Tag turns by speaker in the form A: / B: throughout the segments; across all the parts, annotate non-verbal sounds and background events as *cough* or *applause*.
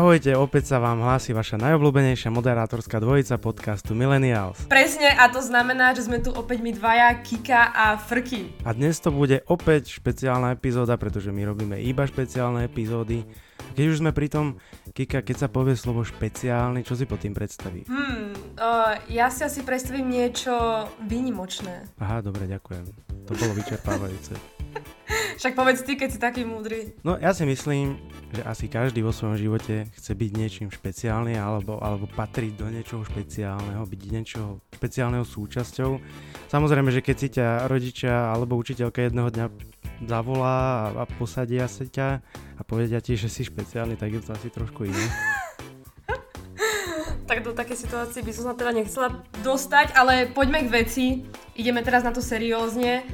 A: Ahojte, opäť sa vám hlási vaša najobľúbenejšia moderátorská dvojica podcastu Millennials.
B: Presne a to znamená, že sme tu opäť my dvaja, Kika a Frky.
A: A dnes to bude opäť špeciálna epizóda, pretože my robíme iba špeciálne epizódy. Keď už sme pri tom, Kika, keď sa povie slovo špeciálny, čo si pod tým predstaví?
B: Hmm, uh, ja si asi predstavím niečo výnimočné.
A: Aha, dobre, ďakujem. To bolo vyčerpávajúce.
B: Však povedz ty, keď si taký múdry.
A: No ja si myslím, že asi každý vo svojom živote chce byť niečím špeciálny alebo, alebo patriť do niečoho špeciálneho, byť niečoho špeciálneho súčasťou. Samozrejme, že keď si ťa rodičia alebo učiteľka jedného dňa zavolá a, a posadia sa ťa a povedia ti, že si špeciálny, tak je to asi trošku iné. *laughs*
B: tak do také situácie by som sa teda nechcela dostať, ale poďme k veci. Ideme teraz na to seriózne.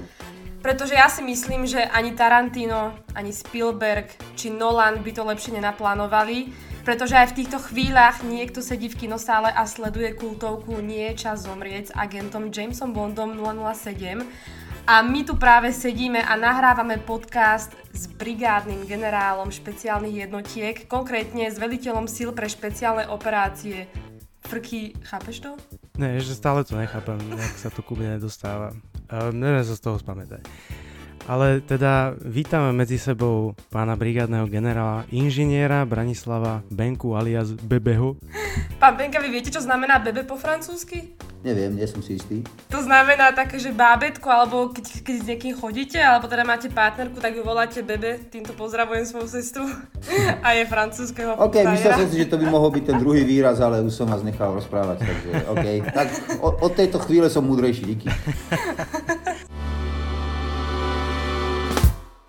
B: Pretože ja si myslím, že ani Tarantino, ani Spielberg či Nolan by to lepšie nenaplánovali, pretože aj v týchto chvíľach niekto sedí v kinosále a sleduje kultovku Nie je čas zomrieť s agentom Jamesom Bondom 007 a my tu práve sedíme a nahrávame podcast s brigádnym generálom špeciálnych jednotiek, konkrétne s veliteľom síl pre špeciálne operácie. Frky, chápeš to?
A: Ne, ešte stále to nechápem, jak sa to ku mne nedostáva. Uh, neviem sa z toho spamätať. Ale teda vítame medzi sebou pána brigádneho generála, inžiniera Branislava Benku alias Bebeho.
B: Pán Benka, vy viete, čo znamená bebe po francúzsky?
C: Neviem, nie som si istý.
B: To znamená také, že bábetko, alebo keď, keď s niekým chodíte, alebo teda máte partnerku, tak ju voláte bebe, týmto pozdravujem svoju sestru a je francúzského
C: OK, myslel som si, že to by mohol byť ten druhý výraz, ale už som vás nechal rozprávať, takže OK. Tak od tejto chvíle som múdrejší, díky.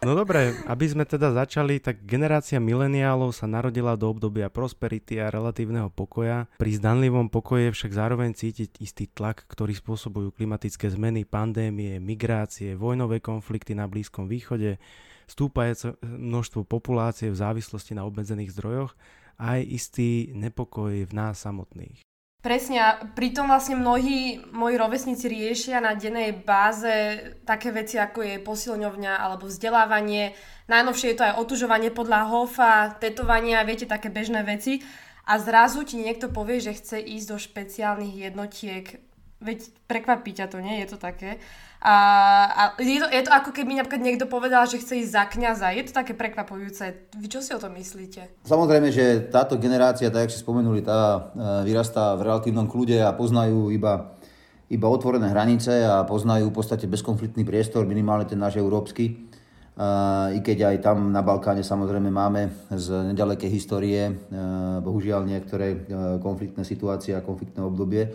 A: No dobre, aby sme teda začali, tak generácia mileniálov sa narodila do obdobia prosperity a relatívneho pokoja. Pri zdanlivom pokoje však zároveň cítiť istý tlak, ktorý spôsobujú klimatické zmeny, pandémie, migrácie, vojnové konflikty na Blízkom východe, stúpajúce množstvo populácie v závislosti na obmedzených zdrojoch a aj istý nepokoj v nás samotných.
B: Presne a pritom vlastne mnohí moji rovesníci riešia na dennej báze také veci ako je posilňovňa alebo vzdelávanie. Najnovšie je to aj otužovanie podľa hofa, tetovania, viete, také bežné veci. A zrazu ti niekto povie, že chce ísť do špeciálnych jednotiek. Veď prekvapí ťa to, nie? Je to také. A, a je, to, je to ako keby napríklad niekto povedal, že chce ísť za kňaza. Je to také prekvapujúce. Vy čo si o tom myslíte?
C: Samozrejme, že táto generácia, tak ako si spomenuli, tá e, vyrastá v relatívnom kľude a poznajú iba, iba otvorené hranice a poznajú v podstate bezkonfliktný priestor, minimálne ten náš európsky. Uh, I keď aj tam na Balkáne samozrejme máme z nedalekej histórie uh, bohužiaľ niektoré konfliktné situácie a konfliktné obdobie.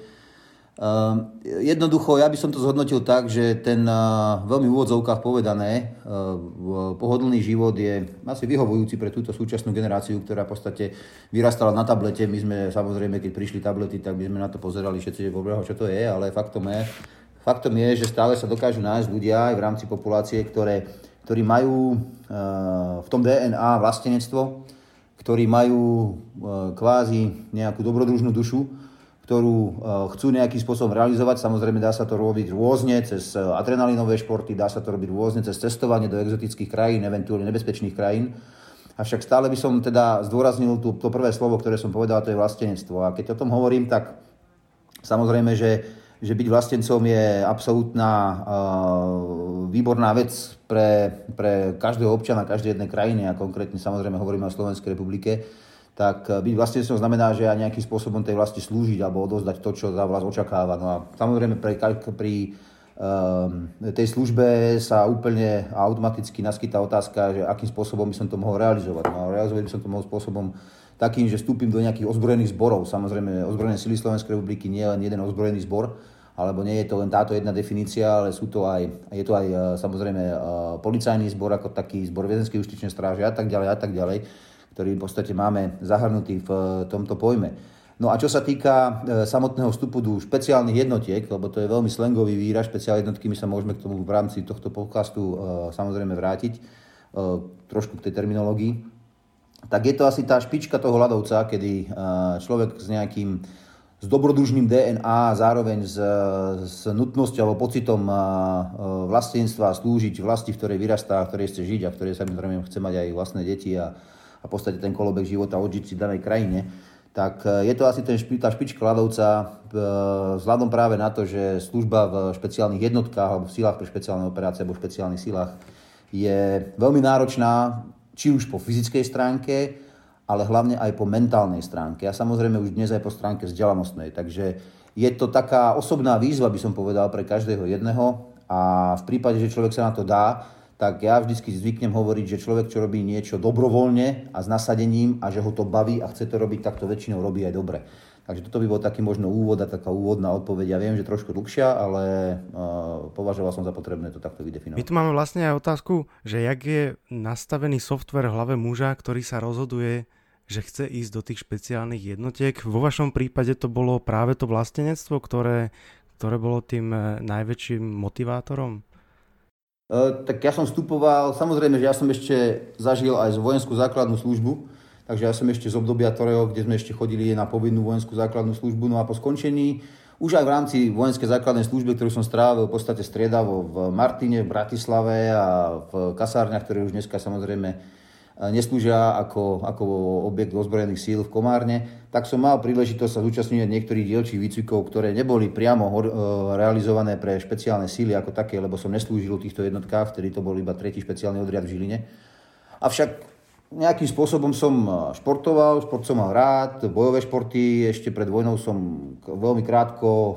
C: Ehm, jednoducho, ja by som to zhodnotil tak, že ten eh, veľmi v úvodzovkách povedané eh, pohodlný život je asi vyhovujúci pre túto súčasnú generáciu, ktorá v podstate vyrastala na tablete. My sme samozrejme, keď prišli tablety, tak by sme na to pozerali všetci, že čo to je, ale faktom je, faktom je, že stále sa dokážu nájsť ľudia aj v rámci populácie, ktoré, ktorí majú eh, v tom DNA vlastenectvo, ktorí majú kvázi nejakú dobrodružnú dušu, ktorú eh, chcú nejakým spôsobom realizovať. Samozrejme dá sa to robiť rôzne cez eh, adrenalinové športy, dá sa to robiť rôzne cez cestovanie do exotických krajín, eventuálne nebezpečných krajín. Avšak stále by som teda zdôraznil tú, to prvé slovo, ktoré som povedal, to je vlastenectvo. A keď o tom hovorím, tak samozrejme, že, že byť vlastencom je absolútna uh, výborná vec pre, pre každého občana každej jednej krajiny a konkrétne samozrejme hovoríme o Slovenskej republike tak eh, byť vlastnencom znamená, že aj nejakým spôsobom tej vlasti slúžiť alebo odozdať to, čo tá vlast očakáva. No a samozrejme pri, pri um, tej službe sa úplne automaticky naskytá otázka, že akým spôsobom by som to mohol realizovať. No a realizovať by som to mohol spôsobom takým, že vstúpim do nejakých ozbrojených zborov. Samozrejme, ozbrojené sily Slovenskej republiky nie je len jeden ozbrojený zbor, alebo nie je to len táto jedna definícia, ale sú to aj, je to aj eh, samozrejme eh, policajný zbor ako taký zbor viedenskej justičnej stráže a tak ďalej a tak ďalej ktorý v podstate máme zahrnutý v eh, tomto pojme. No a čo sa týka eh, samotného vstupu do špeciálnych jednotiek, lebo to je veľmi slangový výraz, špeciálne jednotky, my sa môžeme k tomu v rámci tohto podcastu eh, samozrejme vrátiť, trošku k tej terminológii, tak je to asi tá špička toho ľadovca, kedy človek s nejakým s dobrodružným DNA, zároveň s, s nutnosťou alebo pocitom vlastenstva slúžiť vlasti, v ktorej vyrastá, v ktorej chce žiť a v ktorej samozrejme chce mať aj vlastné deti a, a v podstate ten kolobek života odžiť si danej krajine, tak je to asi ten, tá špička ľadovca vzhľadom práve na to, že služba v špeciálnych jednotkách alebo v silách pre špeciálne operácie alebo v špeciálnych silách je veľmi náročná, či už po fyzickej stránke, ale hlavne aj po mentálnej stránke a samozrejme už dnes aj po stránke vzdelanostnej. Takže je to taká osobná výzva, by som povedal, pre každého jedného a v prípade, že človek sa na to dá, tak ja vždy zvyknem hovoriť, že človek, čo robí niečo dobrovoľne a s nasadením a že ho to baví a chce to robiť, tak to väčšinou robí aj dobre. Takže toto by bol taký možno úvod a taká úvodná odpoveď. Ja viem, že trošku dlhšia, ale uh, považoval som za potrebné to takto vydefinovať.
A: My tu máme vlastne aj otázku, že jak je nastavený software v hlave muža, ktorý sa rozhoduje že chce ísť do tých špeciálnych jednotiek. Vo vašom prípade to bolo práve to vlastenectvo, ktoré, ktoré bolo tým eh, najväčším motivátorom?
C: E, tak ja som vstupoval, samozrejme, že ja som ešte zažil aj vojenskú základnú službu, takže ja som ešte z obdobia ktorého, kde sme ešte chodili na povinnú vojenskú základnú službu, no a po skončení už aj v rámci vojenskej základnej služby, ktorú som strávil v podstate striedavo v Martine, v Bratislave a v kasárniach, ktoré už dneska samozrejme neslúžia ako, ako objekt ozbrojených síl v Komárne, tak som mal príležitosť sa zúčastniť niektorých dielčích výcvikov, ktoré neboli priamo e, realizované pre špeciálne síly ako také, lebo som neslúžil v týchto jednotkách, vtedy to bol iba tretí špeciálny odriad v Žiline. Avšak nejakým spôsobom som športoval, šport som mal rád, bojové športy, ešte pred vojnou som veľmi krátko e,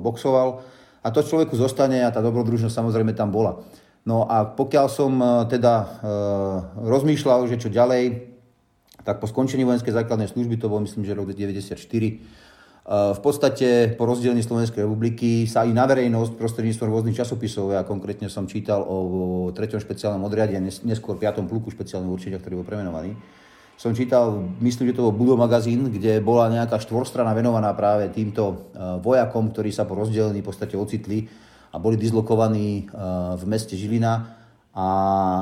C: boxoval a to človeku zostane a tá dobrodružnosť samozrejme tam bola. No a pokiaľ som e, teda e, rozmýšľal, že čo ďalej, tak po skončení vojenskej základnej služby, to bol myslím, že rok 1994, e, v podstate po rozdelení Slovenskej republiky sa aj na verejnosť prostredníctvom rôznych časopisov, ja konkrétne som čítal o 3. špeciálnom odriade neskôr 5. pluku špeciálneho určenia, ktorý bol premenovaný, som čítal, myslím, že to bol Budo magazín, kde bola nejaká štvorstrana venovaná práve týmto vojakom, ktorí sa po rozdelení v podstate ocitli a boli dislokovaní eh, v meste Žilina. A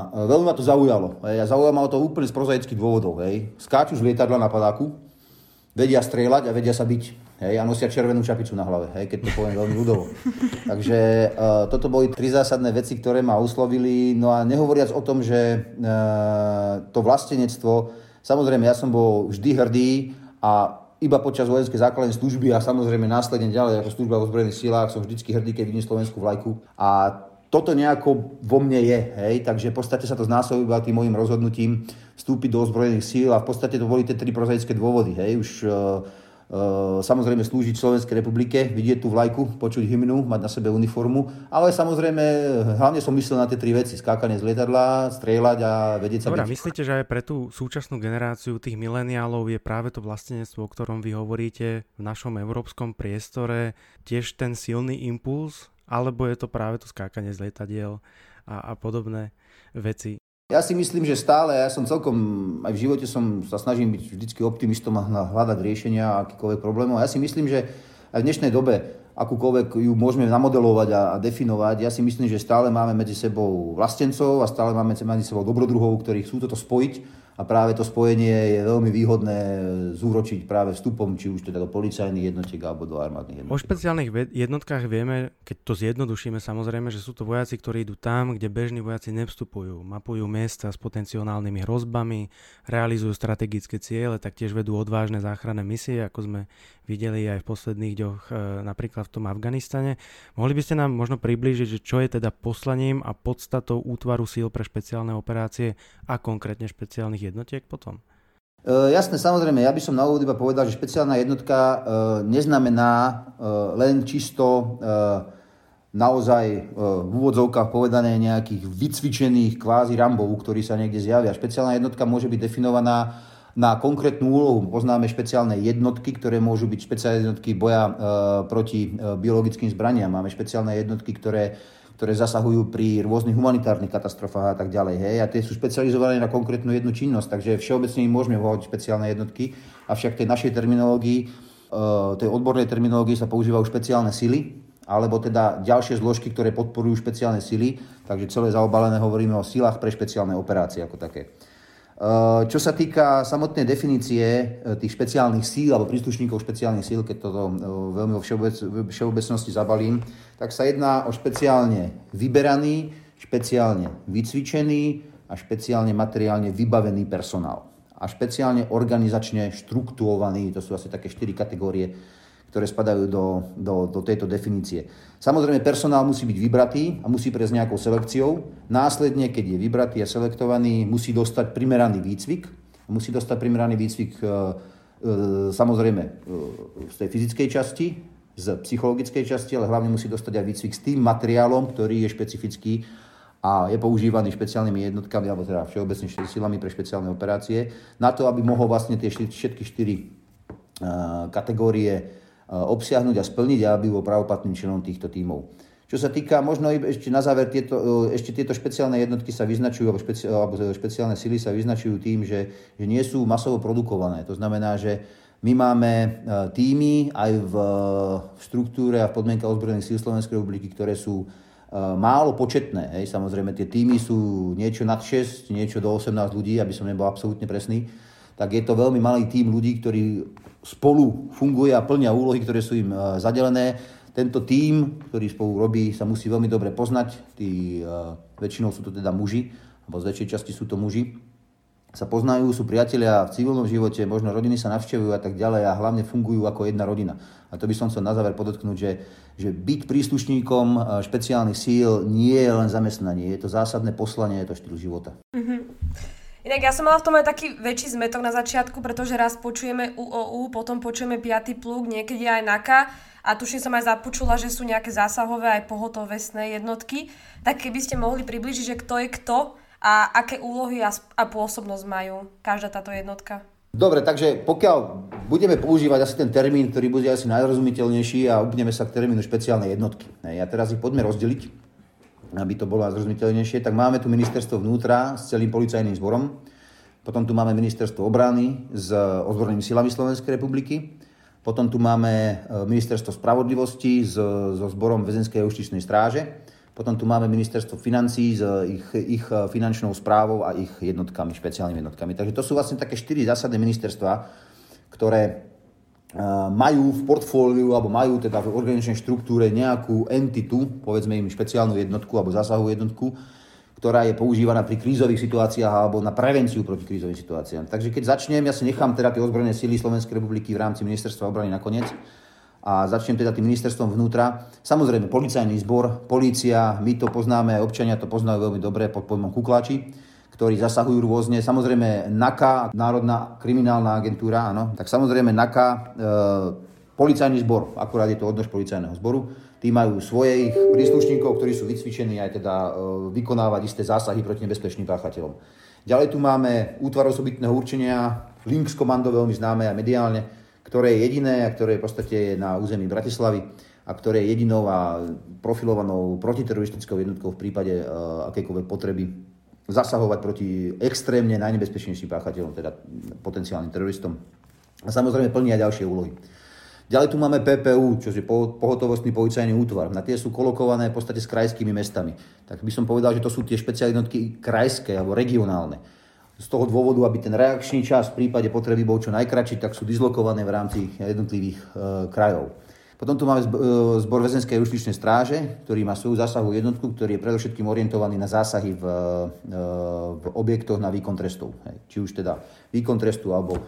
C: eh, veľmi ma to zaujalo. A zaujalo to úplne z prozaických dôvodov. Hej. Skáču z lietadla na padáku, vedia strieľať a vedia sa byť. Hej, a nosia červenú čapicu na hlave, hej, keď to poviem veľmi ľudovo. *laughs* Takže uh, toto boli tri zásadné veci, ktoré ma uslovili. No a nehovoriac o tom, že uh, to vlastenectvo, samozrejme ja som bol vždy hrdý a iba počas vojenskej základnej služby a samozrejme následne ďalej ako služba v ozbrojených silách som vždycky hrdý, keď vidím slovenskú vlajku. A toto nejako vo mne je, hej, takže v podstate sa to znásobilo tým môjim rozhodnutím vstúpiť do ozbrojených síl a v podstate to boli tie tri prozaické dôvody, hej, už uh, samozrejme slúžiť Slovenskej republike, vidieť tú vlajku, počuť hymnu, mať na sebe uniformu, ale samozrejme hlavne som myslel na tie tri veci, skákanie z lietadla, strieľať a vedieť sa
A: Dobre, byť. myslíte, že aj pre tú súčasnú generáciu tých mileniálov je práve to vlastenectvo, o ktorom vy hovoríte v našom európskom priestore, tiež ten silný impuls, alebo je to práve to skákanie z lietadiel a, a podobné veci?
C: Ja si myslím, že stále, ja som celkom, aj v živote som sa snažím byť vždy optimistom a hľadať riešenia akýkoľvek problémov. Ja si myslím, že aj v dnešnej dobe akúkoľvek ju môžeme namodelovať a, a definovať. Ja si myslím, že stále máme medzi sebou vlastencov a stále máme medzi sebou dobrodruhov, ktorí chcú toto spojiť a práve to spojenie je veľmi výhodné zúročiť práve vstupom, či už teda do policajných jednotiek alebo do armádnych jednotiek.
A: O špeciálnych jednotkách vieme, keď to zjednodušíme samozrejme, že sú to vojaci, ktorí idú tam, kde bežní vojaci nevstupujú. Mapujú miesta s potenciálnymi hrozbami, realizujú strategické ciele, taktiež vedú odvážne záchranné misie, ako sme videli aj v posledných dňoch e, napríklad v tom Afganistane. Mohli by ste nám možno priblížiť, že čo je teda poslaním a podstatou útvaru síl pre špeciálne operácie a konkrétne špeciálnych jednotiek potom?
C: E, jasné, samozrejme, ja by som na úvod iba povedal, že špeciálna jednotka e, neznamená e, len čisto e, naozaj e, v úvodzovkách povedané nejakých vycvičených kvázi rambov, ktorí sa niekde zjavia. Špeciálna jednotka môže byť definovaná na konkrétnu úlohu. Poznáme špeciálne jednotky, ktoré môžu byť špeciálne jednotky boja e, proti e, biologickým zbraniam. Máme špeciálne jednotky, ktoré, ktoré zasahujú pri rôznych humanitárnych katastrofách a tak ďalej. Hej. A tie sú špecializované na konkrétnu jednu činnosť, takže všeobecne im môžeme hovoriť špeciálne jednotky, avšak tej našej terminológii, e, tej odbornej terminológii sa používajú špeciálne sily, alebo teda ďalšie zložky, ktoré podporujú špeciálne sily, takže celé zaobalené hovoríme o silách pre špeciálne operácie ako také. Eh, čo sa týka samotnej definície eh, tých špeciálnych síl alebo príslušníkov špeciálnych síl, keď to eh, veľmi vo všeobecnosti zabalím, tak sa jedná o špeciálne vyberaný, špeciálne vycvičený a špeciálne materiálne vybavený personál. a špeciálne organizačne štruktúrovaný. To sú asi také štyri kategórie, ktoré spadajú do, do, do tejto definície. Samozrejme, personál musí byť vybratý a musí prejsť nejakou selekciou. Následne, keď je vybratý a selektovaný, musí dostať primeraný výcvik. Musí dostať primeraný výcvik e, e, samozrejme e, z tej fyzickej časti, z psychologickej časti, ale hlavne musí dostať aj výcvik s tým materiálom, ktorý je špecifický a je používaný špeciálnymi jednotkami, alebo teda všeobecne silami pre špeciálne operácie, na to, aby mohol vlastne tie všetky štyri e, kategórie obsiahnuť a splniť a aby bol pravoplatným členom týchto tímov. Čo sa týka, možno ešte na záver, tieto, e, ešte tieto špeciálne jednotky sa vyznačujú, alebo, špeci, alebo špeciálne sily sa vyznačujú tým, že, že nie sú masovo produkované. To znamená, že my máme týmy aj v štruktúre a v podmienkach ozbrojených síl Slovenskej republiky, ktoré sú Eh, málo početné. Hej. Samozrejme, tie týmy sú niečo nad 6, niečo do 18 ľudí, aby som nebol absolútne presný. Tak je to veľmi malý tým ľudí, ktorí spolu funguje a plnia úlohy, ktoré sú im eh, zadelené. Tento tím, ktorý spolu robí, sa musí veľmi dobre poznať. Tí, eh, väčšinou sú to teda muži, alebo z väčšej časti sú to muži sa poznajú, sú priatelia v civilnom živote, možno rodiny sa navštevujú a tak ďalej a hlavne fungujú ako jedna rodina. A to by som chcel na záver podotknúť, že, že byť príslušníkom e, špeciálnych síl nie je len zamestnanie, je to zásadné poslanie, je to štýl života. Mm-hmm.
B: Inak ja som mala v tom aj taký väčší zmetok na začiatku, pretože raz počujeme UOU, potom počujeme 5. pluk, niekedy aj NAKA a tuším som aj započula, že sú nejaké zásahové aj pohotovestné jednotky. Tak keby ste mohli približiť, že kto je kto a aké úlohy a, a pôsobnosť majú každá táto jednotka?
C: Dobre, takže pokiaľ budeme používať asi ten termín, ktorý bude asi najrozumiteľnejší a upneme sa k termínu špeciálnej jednotky. A teraz ich poďme rozdeliť, aby to bolo zrozumiteľnejšie. Tak máme tu ministerstvo vnútra s celým policajným zborom, potom tu máme ministerstvo obrany s ozbornými silami Slovenskej republiky, potom tu máme e, ministerstvo spravodlivosti so zborom väzenskej justičnej stráže, potom tu máme ministerstvo financí s ich, ich finančnou správou a ich jednotkami, špeciálnymi jednotkami. Takže to sú vlastne také štyri zásadné ministerstva, ktoré e, majú v portfóliu alebo majú teda v organizačnej štruktúre nejakú entitu, povedzme im špeciálnu jednotku alebo zásahovú jednotku, ktorá je používaná pri krízových situáciách alebo na prevenciu proti krízovým situáciám. Takže keď začnem, ja si nechám teda tie ozbrojené síly Slovenskej republiky v rámci ministerstva obrany nakoniec a začnem teda tým ministerstvom vnútra. Samozrejme, policajný zbor, polícia, my to poznáme, občania to poznajú veľmi dobre pod pojmom kukláči, ktorí zasahujú rôzne. Samozrejme, NAKA, Národná kriminálna agentúra, áno, tak samozrejme NAKA, e, policajný zbor, akurát je to odnož policajného zboru, tí majú svojich príslušníkov, ktorí sú vycvičení aj teda e, vykonávať isté zásahy proti nebezpečným páchateľom. Ďalej tu máme útvar osobitného určenia, Links komando, veľmi známe aj mediálne, ktoré je jediné a ktoré v podstate je na území Bratislavy a ktoré je jedinou a profilovanou protiteroristickou jednotkou v prípade uh, akejkoľvek potreby zasahovať proti extrémne najnebezpečnejším páchateľom, teda potenciálnym teroristom. A samozrejme plní aj ďalšie úlohy. Ďalej tu máme PPU, čo je pohotovostný policajný útvar. Na tie sú kolokované v podstate s krajskými mestami. Tak by som povedal, že to sú tie špeciálne krajské alebo regionálne z toho dôvodu, aby ten reakčný čas v prípade potreby bol čo najkračší, tak sú dislokované v rámci jednotlivých e, krajov. Potom tu máme e, zbor väzenskej justičnej stráže, ktorý má svoju zásahu jednotku, ktorý je predovšetkým orientovaný na zásahy v, e, v objektoch na výkon trestov. Či už teda výkon trestu alebo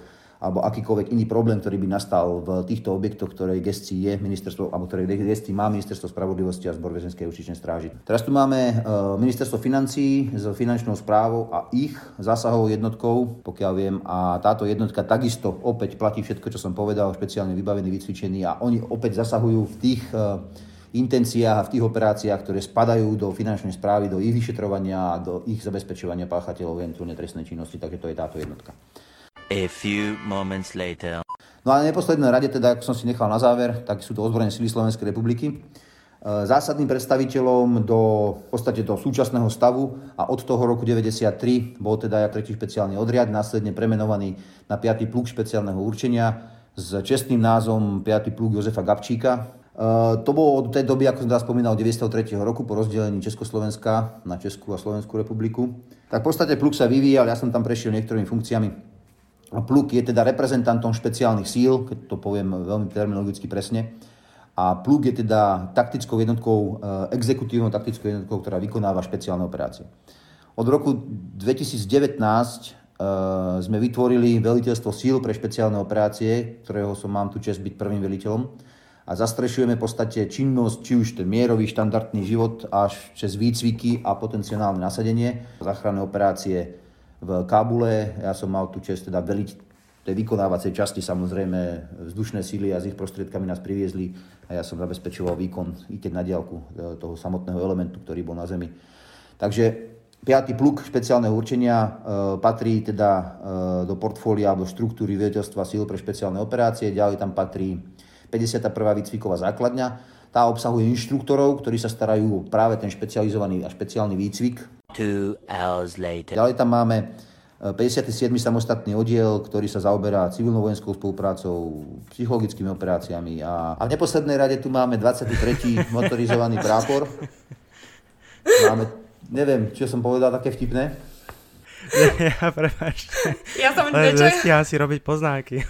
C: alebo akýkoľvek iný problém, ktorý by nastal v týchto objektoch, ktorej gestii je ministerstvo, alebo ktorej gestii má ministerstvo spravodlivosti a zbor väzenskej justičnej stráži. Teraz tu máme e, ministerstvo financí s finančnou správou a ich zásahovou jednotkou, pokiaľ viem, a táto jednotka takisto opäť platí všetko, čo som povedal, špeciálne vybavený, vycvičený a oni opäť zasahujú v tých e, intenciách a v tých operáciách, ktoré spadajú do finančnej správy, do ich vyšetrovania a do ich zabezpečovania páchateľov eventuálne trestnej činnosti, takže to je táto jednotka. A few moments later. No a neposledné rade, teda, ako som si nechal na záver, tak sú to ozbrojené sily Slovenskej republiky. E, zásadným predstaviteľom do, v podstate do súčasného stavu a od toho roku 93 bol teda aj tretí špeciálny odriad, následne premenovaný na 5. pluk špeciálneho určenia s čestným názvom 5. pluk Jozefa Gabčíka. E, to bolo od tej doby, ako som teda spomínal, 93. roku po rozdelení Československa na Českú a Slovenskú republiku. Tak v podstate pluk sa vyvíjal, ja som tam prešiel niektorými funkciami Pluk je teda reprezentantom špeciálnych síl, keď to poviem veľmi terminologicky presne. A pluk je teda taktickou jednotkou, eh, exekutívnou taktickou jednotkou, ktorá vykonáva špeciálne operácie. Od roku 2019 eh, sme vytvorili veliteľstvo síl pre špeciálne operácie, ktorého som mám tu čest byť prvým veliteľom. A zastrešujeme v podstate činnosť, či už ten mierový štandardný život, až cez výcviky a potenciálne nasadenie. Záchranné operácie v Kábule, ja som mal tu čest teda veliť tej vykonávacej časti samozrejme vzdušné síly a s ich prostriedkami nás priviezli a ja som zabezpečoval výkon ITEK na diálku e, toho samotného elementu, ktorý bol na Zemi. Takže 5. pluk špeciálneho určenia e, patrí teda e, do portfólia alebo štruktúry vedeľstva síl pre špeciálne operácie. Ďalej tam patrí 51. výcviková základňa. Tá obsahuje inštruktorov, ktorí sa starajú práve ten špecializovaný a špeciálny výcvik. Ďalej tam máme 57. samostatný oddiel, ktorý sa zaoberá civilno-vojenskou spoluprácou, psychologickými operáciami a, a v neposlednej rade tu máme 23. *laughs* motorizovaný prápor. Máme, neviem, čo som povedal také vtipné.
A: Ja, prepáčte.
B: Ja som nečakal.
A: si robiť poznáky.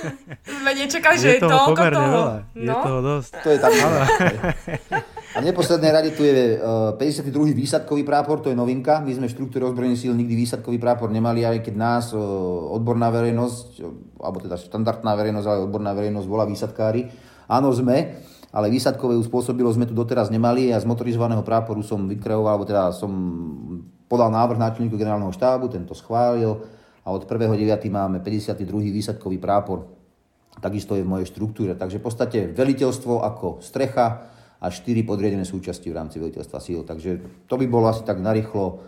A: *laughs*
B: Sme nečakali, že je, je toho pomerne toho.
A: veľa. No? Je toho dosť.
C: To je tam. *laughs* A v neposlednej rade tu je 52. E, výsadkový prápor, to je novinka. My sme v štruktúre ozbrojených síl nikdy výsadkový prápor nemali, aj keď nás e, odborná verejnosť, e, alebo teda štandardná verejnosť, ale odborná verejnosť volá výsadkári. Áno, sme, ale výsadkové uspôsobilo sme tu doteraz nemali a z motorizovaného práporu som vykreoval, alebo teda som podal návrh náčelníku generálneho štábu, tento schválil a od 1.9. máme 52. výsadkový prápor. Takisto je v mojej štruktúre. Takže v podstate veliteľstvo ako strecha, a 4 podriadené súčasti v rámci veliteľstva síl. Takže to by bolo asi tak narýchlo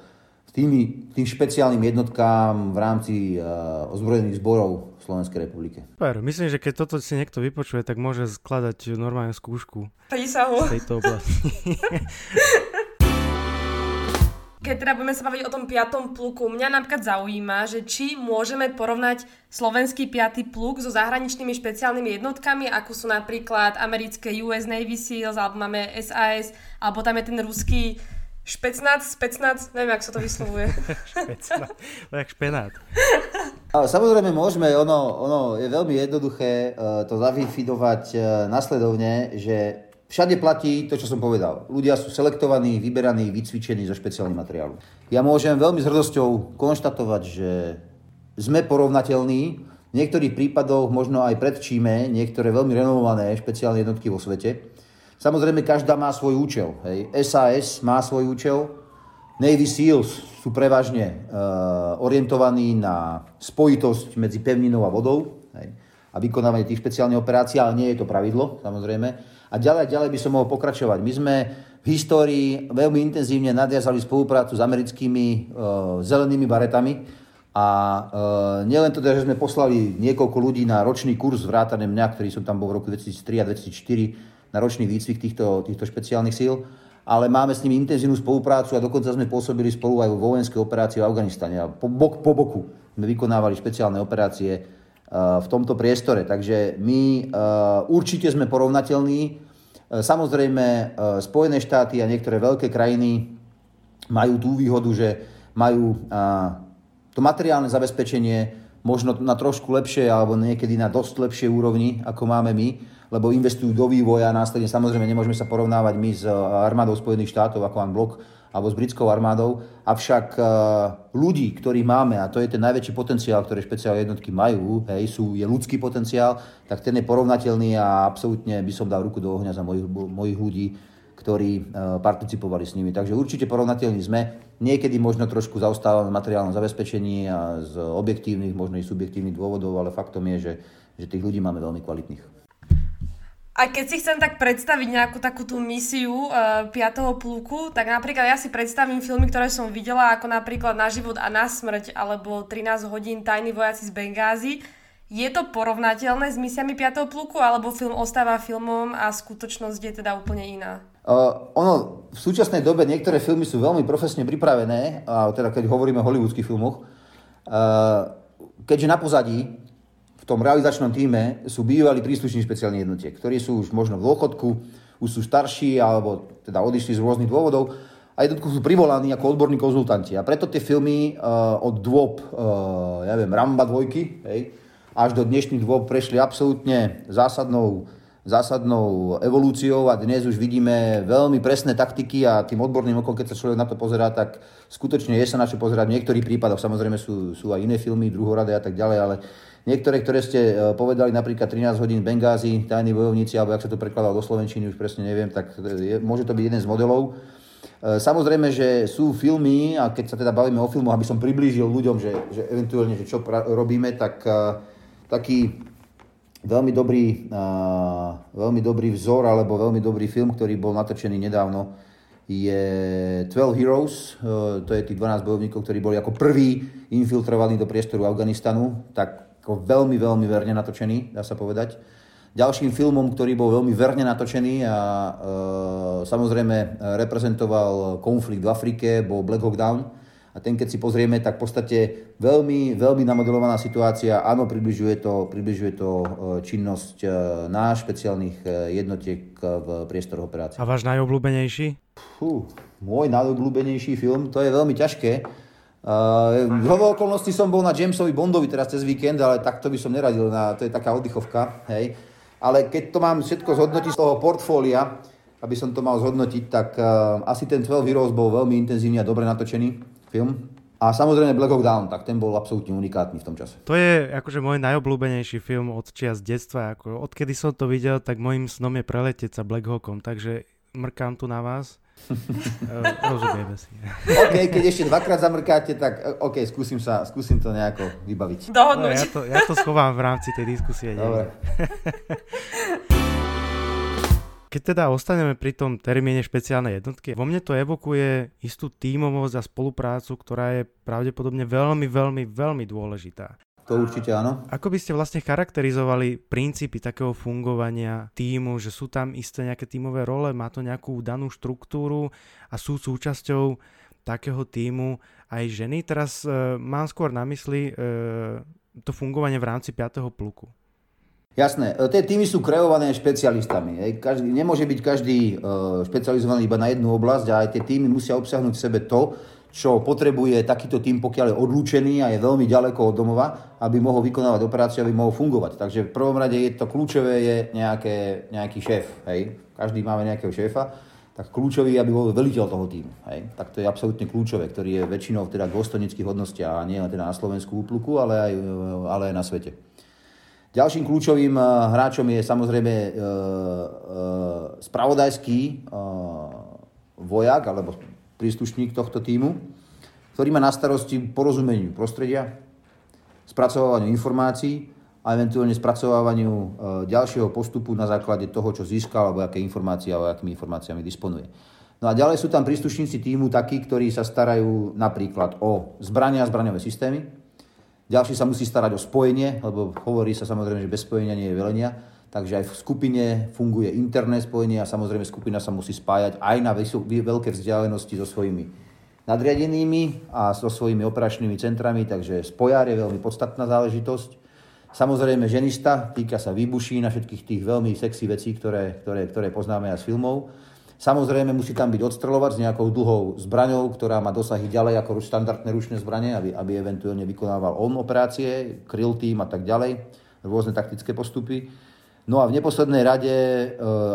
C: tými, tým špeciálnym jednotkám v rámci uh, ozbrojených zborov v Slovenskej republike.
A: Super, myslím, že keď toto si niekto vypočuje, tak môže skladať normálne skúšku
B: Prísahu.
A: z tejto oblasti. *laughs*
B: keď teda budeme sa baviť o tom piatom pluku, mňa napríklad zaujíma, že či môžeme porovnať slovenský piatý pluk so zahraničnými špeciálnymi jednotkami, ako sú napríklad americké US Navy SEALs, alebo máme SAS, alebo tam je ten ruský Špecnát, specnát, neviem, ako sa to vyslovuje. *laughs*
A: špecnát, jak špenát.
C: Samozrejme môžeme, ono, ono je veľmi jednoduché uh, to zavifidovať uh, nasledovne, že Všade platí to, čo som povedal. Ľudia sú selektovaní, vyberaní, vycvičení zo špeciálnych materiálu. Ja môžem veľmi s hrdosťou konštatovať, že sme porovnateľní. V niektorých prípadoch možno aj predčíme niektoré veľmi renovované špeciálne jednotky vo svete. Samozrejme, každá má svoj účel. Hej. SAS má svoj účel. Navy SEALs sú prevažne uh, orientovaní na spojitosť medzi pevninou a vodou hej, a vykonávanie tých špeciálnych operácií, ale nie je to pravidlo, samozrejme a ďalej, ďalej by som mohol pokračovať. My sme v histórii veľmi intenzívne nadviazali spoluprácu s americkými uh, zelenými baretami a uh, nielen to, že sme poslali niekoľko ľudí na ročný kurz vrátane mňa, ktorý som tam bol v roku 2003 a 2004 na ročný výcvik týchto, týchto špeciálnych síl, ale máme s nimi intenzívnu spoluprácu a dokonca sme pôsobili spolu aj vo vojenskej operácii v Afganistane. A po, bok, po boku sme vykonávali špeciálne operácie v tomto priestore. Takže my určite sme porovnateľní E, samozrejme, Spojené štáty a niektoré veľké krajiny majú tú výhodu, že majú to materiálne zabezpečenie možno na trošku lepšie alebo niekedy na dosť lepšie úrovni, ako máme my, lebo investujú do vývoja a následne samozrejme nemôžeme sa porovnávať my s armádou Spojených štátov ako blok alebo s britskou armádou. Avšak uh, ľudí, ktorých máme, a to je ten najväčší potenciál, ktoré špeciálne jednotky majú, hej, sú, je ľudský potenciál, tak ten je porovnateľný a absolútne by som dal ruku do ohňa za mojich, mojich ľudí, ktorí uh, participovali s nimi. Takže určite porovnateľní sme. Niekedy možno trošku zaostávame v materiálnom zabezpečení a z objektívnych, možno i subjektívnych dôvodov, ale faktom je, že, že tých ľudí máme veľmi kvalitných.
B: A keď si chcem tak predstaviť nejakú takú tú misiu uh, eh, 5. pluku, tak napríklad ja si predstavím filmy, ktoré som videla, ako napríklad Na život a na smrť, alebo 13 hodín Tajní vojaci z Bengázy. Je to porovnateľné s misiami 5. pluku, alebo film ostáva filmom a skutočnosť je teda úplne iná?
C: Uh, ono, v súčasnej dobe niektoré filmy sú veľmi profesne pripravené, a teda keď hovoríme o hollywoodských filmoch, uh, keďže na pozadí v tom realizačnom týme sú bývalí príslušní špeciálnych jednotiek, ktorí sú už možno v dôchodku, už sú starší alebo teda odišli z rôznych dôvodov a jednotku sú privolaní ako odborní konzultanti. A preto tie filmy uh, od dôb, uh, ja viem, Ramba dvojky, hej, až do dnešných dôb prešli absolútne zásadnou zásadnou evolúciou a dnes už vidíme veľmi presné taktiky a tým odborným okom, keď sa človek na to pozerá, tak skutočne je sa na čo pozerať. V niektorých prípadoch samozrejme sú, sú aj iné filmy, druhoradé a tak ďalej, ale niektoré, ktoré ste e, povedali, napríklad 13 hodín Bengázi, tajní bojovníci, alebo ak sa to prekladalo do Slovenčiny, už presne neviem, tak je, môže to byť jeden z modelov. E, samozrejme, že sú filmy, a keď sa teda bavíme o filmu, aby som priblížil ľuďom, že, že eventuálne, že čo pra- robíme, tak taký veľmi dobrý, veľmi dobrý vzor alebo veľmi dobrý film, ktorý bol natočený nedávno, je 12 Heroes, to je tých 12 bojovníkov, ktorí boli ako prví infiltrovaní do priestoru Afganistanu, tak ako veľmi, veľmi verne natočený, dá sa povedať. Ďalším filmom, ktorý bol veľmi verne natočený a e, samozrejme reprezentoval konflikt v Afrike, bol Black Hawk Down a ten, keď si pozrieme, tak v podstate veľmi, veľmi namodelovaná situácia. Áno, približuje to, približuje to e, činnosť e, náš špeciálnych e, jednotiek v priestoroch operácie.
A: A váš najobľúbenejší?
C: Fú, môj najobľúbenejší film, to je veľmi ťažké. Uh, v okolnosti som bol na Jamesovi Bondovi teraz cez víkend, ale takto by som neradil, na, to je taká oddychovka, hej. Ale keď to mám všetko zhodnotiť z toho portfólia, aby som to mal zhodnotiť, tak uh, asi ten 12 Heroes bol veľmi intenzívny a dobre natočený film. A samozrejme Black Hawk Down, tak ten bol absolútne unikátny v tom čase.
A: To je akože môj najobľúbenejší film od čias detstva. Ako, odkedy som to videl, tak môjim snom je preletieť sa Black Hawkom, takže mrkám tu na vás. Eh, rozumieme si.
C: OK, keď ešte dvakrát zamrkáte, tak eh, OK, skúsim, sa, skúsim to nejako vybaviť.
B: Dohodnúť. No,
A: ja, to, ja to schovám v rámci tej diskusie.
C: Dobre. *laughs*
A: Keď teda ostaneme pri tom termíne špeciálnej jednotky, vo mne to evokuje istú tímovosť a spoluprácu, ktorá je pravdepodobne veľmi, veľmi, veľmi dôležitá.
C: To určite áno.
A: Ako by ste vlastne charakterizovali princípy takého fungovania týmu, že sú tam isté nejaké tímové role, má to nejakú danú štruktúru a sú súčasťou takého týmu aj ženy. Teraz e, mám skôr na mysli e, to fungovanie v rámci 5. pluku.
C: Jasné, e, tie týmy sú kreované špecialistami. Hej. Každý, nemôže byť každý e, špecializovaný iba na jednu oblasť a aj tie týmy musia obsiahnuť v sebe to, čo potrebuje takýto tým, pokiaľ je odlúčený a je veľmi ďaleko od domova, aby mohol vykonávať operáciu, aby mohol fungovať. Takže v prvom rade je to kľúčové je nejaké, nejaký šéf. Hej. Každý máme nejakého šéfa, tak kľúčový, aby bol veliteľ toho týmu. Hej. Tak to je absolútne kľúčové, ktorý je väčšinou teda dôstojnických hodnostiach a nie len teda na Slovensku úpluku, ale aj, ale aj na svete. Ďalším kľúčovým eh, hráčom je samozrejme eh, eh, spravodajský vojak alebo príslušník tohto týmu, ktorý má na starosti porozumeniu prostredia, spracovávaniu informácií a eventuálne spracovávaniu ďalšieho postupu na základe toho, čo získal alebo aké informácie alebo akými informáciami disponuje. No a ďalej sú tam príslušníci týmu takí, ktorí sa starajú napríklad o zbrania a zbraňové systémy, ďalší sa musí starať o spojenie, lebo hovorí sa samozrejme, že bez spojenia nie je velenia. Takže aj v skupine funguje interné spojenie a samozrejme skupina sa musí spájať aj na veľké vzdialenosti so svojimi nadriadenými a so svojimi operačnými centrami, takže spojár je veľmi podstatná záležitosť. Samozrejme ženista, týka sa výbuší na všetkých tých veľmi sexy vecí, ktoré, ktoré, ktoré poznáme aj z filmov. Samozrejme musí tam byť odstreľovať s nejakou dlhou zbraňou, ktorá má dosahy ďalej ako štandardné ručné zbranie, aby, aby eventuálne vykonával on operácie, kryl tým a tak ďalej, rôzne taktické postupy. No a v neposlednej rade e,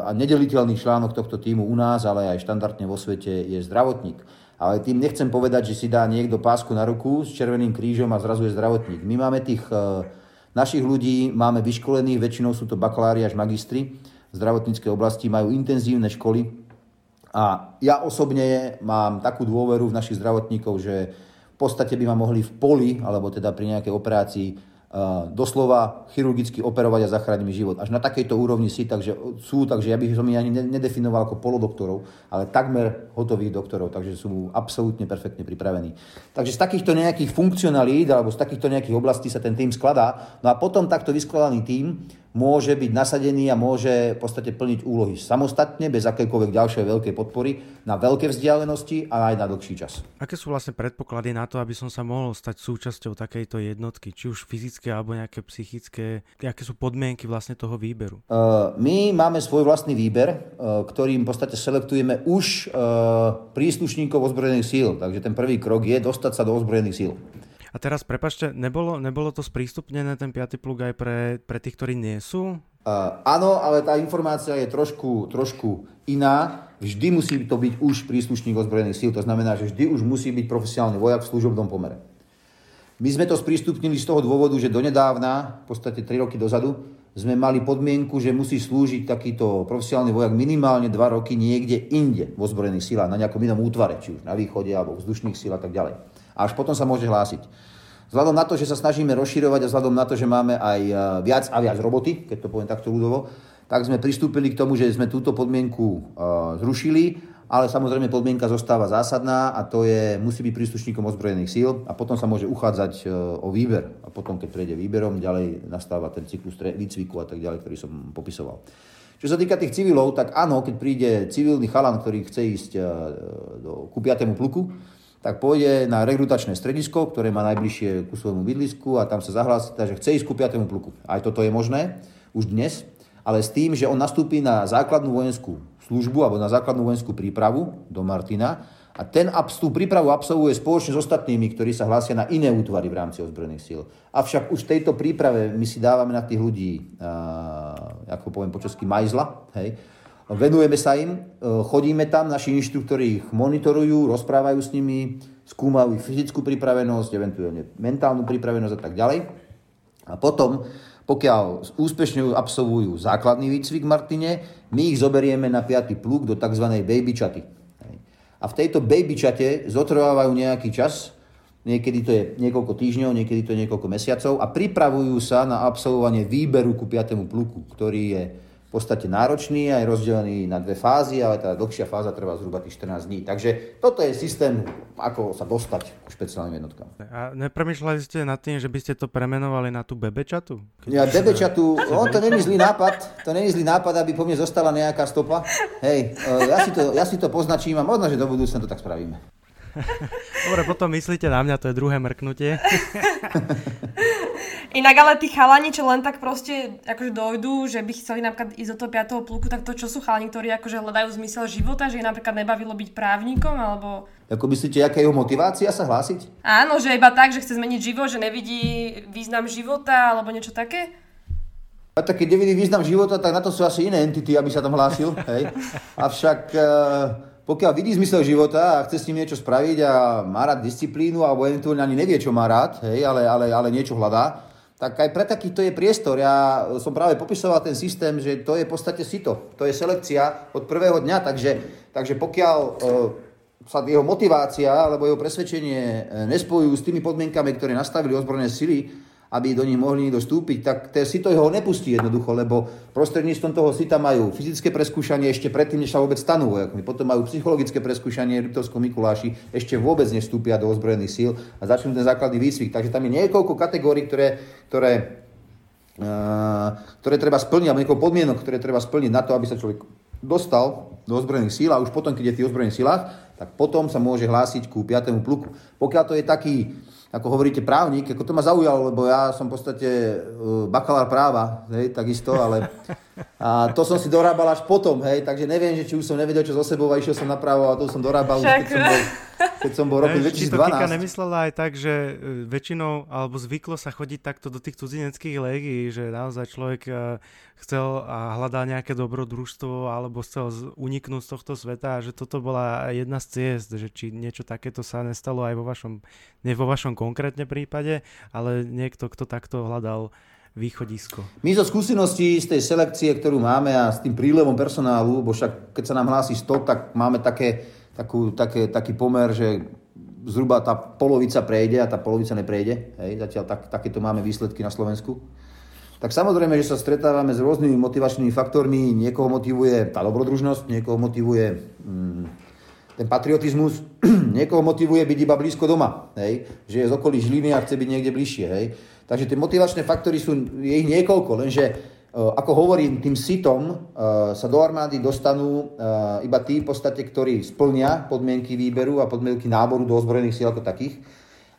C: a nedeliteľný článok tohto týmu u nás, ale aj štandardne vo svete je zdravotník. Ale tým nechcem povedať, že si dá niekto pásku na ruku s červeným krížom a zrazu je zdravotník. My máme tých e, našich ľudí, máme vyškolených, väčšinou sú to bakalári až magistri v zdravotníckej oblasti, majú intenzívne školy, a ja osobne mám takú dôveru v našich zdravotníkov, že v podstate by ma mohli v poli, alebo teda pri nejakej operácii doslova chirurgicky operovať a zachrániť mi život. Až na takejto úrovni si, takže, sú, takže ja by som ich ani nedefinoval ako polodoktorov, ale takmer hotových doktorov, takže sú absolútne perfektne pripravení. Takže z takýchto nejakých funkcionalít alebo z takýchto nejakých oblastí sa ten tým skladá. No a potom takto vyskladaný tým môže byť nasadený a môže v podstate plniť úlohy samostatne, bez akékoľvek ďalšej veľkej podpory, na veľké vzdialenosti a aj na dlhší čas.
A: Aké sú vlastne predpoklady na to, aby som sa mohol stať súčasťou takejto jednotky, či už fyzické alebo nejaké psychické, aké sú podmienky vlastne toho výberu?
C: Uh, my máme svoj vlastný výber, uh, ktorým v podstate selektujeme už uh, príslušníkov ozbrojených síl, takže ten prvý krok je dostať sa do ozbrojených síl.
A: A teraz, prepašte, nebolo, nebolo to sprístupnené ten 5. plug aj pre, pre tých, ktorí nie sú?
C: Uh, áno, ale tá informácia je trošku, trošku iná. Vždy musí to byť už príslušník ozbrojených síl, to znamená, že vždy už musí byť profesionálny vojak v služobnom pomere. My sme to sprístupnili z toho dôvodu, že donedávna, v podstate 3 roky dozadu, sme mali podmienku, že musí slúžiť takýto profesionálny vojak minimálne 2 roky niekde inde v ozbrojených sílach, na nejakom inom útvare, či už na východe alebo vzdušných síl a tak ďalej. A až potom sa môže hlásiť. Vzhľadom na to, že sa snažíme rozširovať a vzhľadom na to, že máme aj e, viac a viac roboty, keď to poviem takto ľudovo, tak sme pristúpili k tomu, že sme túto podmienku e, zrušili, ale samozrejme podmienka zostáva zásadná a to je, musí byť príslušníkom ozbrojených síl a potom sa môže uchádzať e, o výber. A potom, keď prejde výberom, ďalej nastáva ten cyklus výcviku a tak ďalej, ktorý som popisoval. Čo sa týka tých civilov, tak áno, keď príde civilný chalan, ktorý chce ísť ku 5. pluku, tak pôjde na rekrutačné stredisko, ktoré má najbližšie ku svojmu bydlisku a tam sa zahlási, že chce ísť ku 5. pluku. Aj toto je možné, už dnes, ale s tým, že on nastúpi na základnú vojenskú službu alebo na základnú vojenskú prípravu do Martina a ten tú prípravu absolvuje spoločne s ostatnými, ktorí sa hlásia na iné útvary v rámci ozbrojených síl. Avšak už v tejto príprave my si dávame na tých ľudí, ako poviem po česky, majzla, hej, Venujeme sa im, e, chodíme tam, naši inštruktori ich monitorujú, rozprávajú s nimi, skúmajú ich fyzickú pripravenosť, eventuálne mentálnu pripravenosť a tak ďalej. A potom, pokiaľ úspešne absolvujú základný výcvik Martine, my ich zoberieme na 5. pluk do tzv. baby chaty. A v tejto baby chate zotrvávajú nejaký čas, niekedy to je niekoľko týždňov, niekedy to je niekoľko mesiacov a pripravujú sa na absolvovanie výberu ku 5. pluku, ktorý je v podstate náročný, aj rozdelený na dve fázy, ale tá dlhšia fáza trvá zhruba tých 14 dní. Takže toto je systém, ako sa dostať k špeciálnym jednotkám.
A: A nepremýšľali ste nad tým, že by ste to premenovali na tú bebečatu?
C: Ja bebečatu, on to není zlý nápad, to není zlý nápad, aby po mne zostala nejaká stopa. Hej, e, ja si to, ja si to poznačím a možno, že do budúcna to tak spravíme.
A: Dobre, potom myslíte na mňa, to je druhé mrknutie. *laughs*
B: Inak ale tí chalani, čo len tak proste akože dojdú, že by chceli napríklad ísť do toho 5. pluku, tak to čo sú chalani, ktorí akože hľadajú zmysel života, že ich napríklad nebavilo byť právnikom, alebo...
C: Ako myslíte, aká je jeho motivácia sa hlásiť?
B: Áno, že iba tak, že chce zmeniť život, že nevidí význam života, alebo niečo také?
C: A tak keď nevidí význam života, tak na to sú asi iné entity, aby sa tam hlásil. Hej. Avšak e, pokiaľ vidí zmysel života a chce s ním niečo spraviť a má rád disciplínu alebo eventuálne ani nevie, čo má rád, hej, ale, ale, ale niečo hľadá, tak aj pre takýchto je priestor. Ja som práve popisoval ten systém, že to je v podstate sito, to je selekcia od prvého dňa, takže, takže pokiaľ e, sa jeho motivácia alebo jeho presvedčenie e, nespojujú s tými podmienkami, ktoré nastavili ozbrojené sily, aby do nich mohli niekto vstúpiť, tak ten sito ho nepustí jednoducho, lebo prostredníctvom toho sita majú fyzické preskúšanie ešte predtým, než sa vôbec stanú vojakmi. Potom majú psychologické preskúšanie v Mikuláši, ešte vôbec nevstúpia do ozbrojených síl a začnú ten základný výcvik. Takže tam je niekoľko kategórií, ktoré, ktoré, uh, ktoré treba splniť, alebo niekoľko podmienok, ktoré treba splniť na to, aby sa človek dostal do ozbrojených síl a už potom, keď je v tých ozbrojených sílach, tak potom sa môže hlásiť ku 5. pluku. Pokiaľ to je taký ako hovoríte právnik, ako to ma zaujalo, lebo ja som v podstate uh, bakalár práva, hej, takisto, ale *laughs* a to som si dorábal až potom, hej, takže neviem, že či už som nevedel, čo so sebou a išiel som na právo a to som dorábal, keď som bol, keď som bol roku 2012. Či to
A: Kika nemyslela aj tak, že e, väčšinou, alebo zvyklo sa chodiť takto do tých cudzineckých légií, že naozaj človek e, chcel a hľadal nejaké dobrodružstvo alebo chcel uniknúť z tohto sveta a že toto bola jedna z ciest, že či niečo takéto sa nestalo aj vo vašom, nie vo vašom konkrétne prípade, ale niekto, kto takto hľadal východisko.
C: My zo skúseností z tej selekcie, ktorú máme a s tým prílevom personálu, bo však keď sa nám hlási 100, tak máme také, takú, také, taký pomer, že zhruba tá polovica prejde a tá polovica neprejde. Hej, zatiaľ tak, takéto máme výsledky na Slovensku tak samozrejme, že sa stretávame s rôznymi motivačnými faktormi. Niekoho motivuje tá dobrodružnosť, niekoho motivuje mm, ten patriotizmus, *clears throat* niekoho motivuje byť iba blízko doma, hej? že je z okolí Žiliny a chce byť niekde bližšie. Hej? Takže tie motivačné faktory sú, je ich niekoľko, lenže ako hovorím, tým sitom e, sa do armády dostanú e, iba tí v podstate, ktorí splnia podmienky výberu a podmienky náboru do ozbrojených síl ako takých.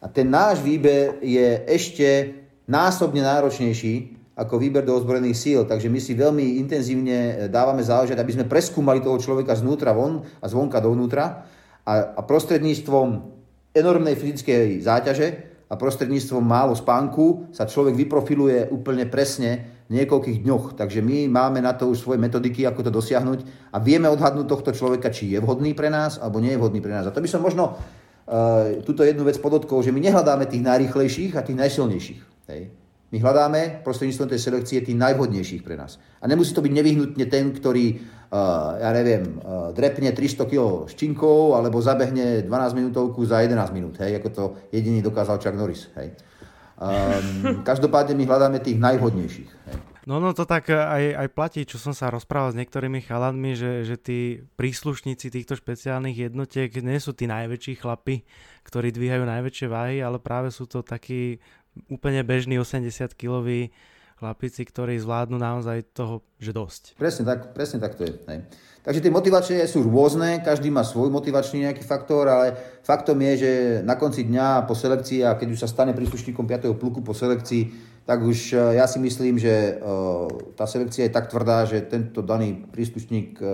C: A ten náš výber je ešte násobne náročnejší, ako výber do ozbrojených síl. Takže my si veľmi intenzívne dávame záležať, aby sme preskúmali toho človeka znútra von a zvonka dovnútra a, a prostredníctvom enormnej fyzickej záťaže a prostredníctvom málo spánku sa človek vyprofiluje úplne presne niekoľkých dňoch. Takže my máme na to už svoje metodiky, ako to dosiahnuť a vieme odhadnúť tohto človeka, či je vhodný pre nás alebo nie je vhodný pre nás. A to by som možno uh, túto jednu vec podotkol, že my nehľadáme tých najrychlejších a tých najsilnejších. Hej. My hľadáme prostredníctvom tej selekcie tých najvhodnejších pre nás. A nemusí to byť nevyhnutne ten, ktorý, uh, ja neviem, uh, drepne 300 kg štinkov alebo zabehne 12 minútovku za 11 minút, hej, ako to jediný dokázal Chuck Norris. Hej. Um, každopádne my hľadáme tých najvhodnejších. Hej.
A: No, no to tak aj, aj platí, čo som sa rozprával s niektorými chalanmi, že, že tí príslušníci týchto špeciálnych jednotiek nie sú tí najväčší chlapi, ktorí dvíhajú najväčšie váhy, ale práve sú to takí úplne bežní 80-kiloví chlapici, ktorí zvládnu naozaj toho, že dosť.
C: Presne tak, presne tak to je. Hej. Takže tie motivácie sú rôzne, každý má svoj motivačný nejaký faktor, ale faktom je, že na konci dňa po selekcii a keď už sa stane príslušníkom 5. pluku po selekcii, tak už e, ja si myslím, že e, tá selekcia je tak tvrdá, že tento daný príslušník e,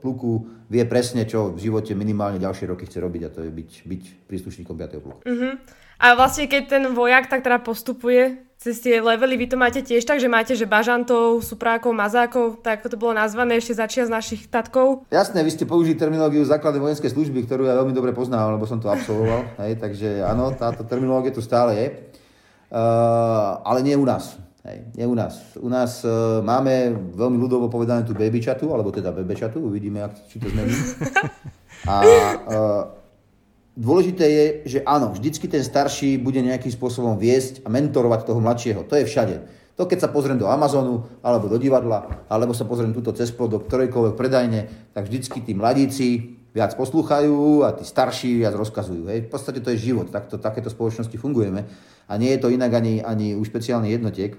C: pluku vie presne, čo v živote minimálne ďalšie roky chce robiť a to je byť, byť príslušníkom 5. pluku.
B: Uh-huh. A vlastne keď ten vojak tak teda postupuje cez tie levely, vy to máte tiež tak, že máte, že bažantov, suprákov, mazákov, tak ako to bolo nazvané ešte začia z našich tatkov?
C: Jasné, vy ste použili terminológiu základnej vojenskej služby, ktorú ja veľmi dobre poznám, lebo som to absolvoval. hej, takže áno, táto terminológia tu stále je. Uh, ale nie u nás. Hej, nie u nás. U nás uh, máme veľmi ľudovo povedané tú baby alebo teda bebečatu, uvidíme, ak, či to zmení. A uh, Dôležité je, že áno, vždycky ten starší bude nejakým spôsobom viesť a mentorovať toho mladšieho. To je všade. To keď sa pozriem do Amazonu, alebo do divadla, alebo sa pozriem túto cez do ktorejkoľvek predajne, tak vždycky tí mladíci viac poslúchajú a tí starší viac rozkazujú. Hej. V podstate to je život, takto, takéto spoločnosti fungujeme a nie je to inak ani, ani u špeciálnych jednotiek.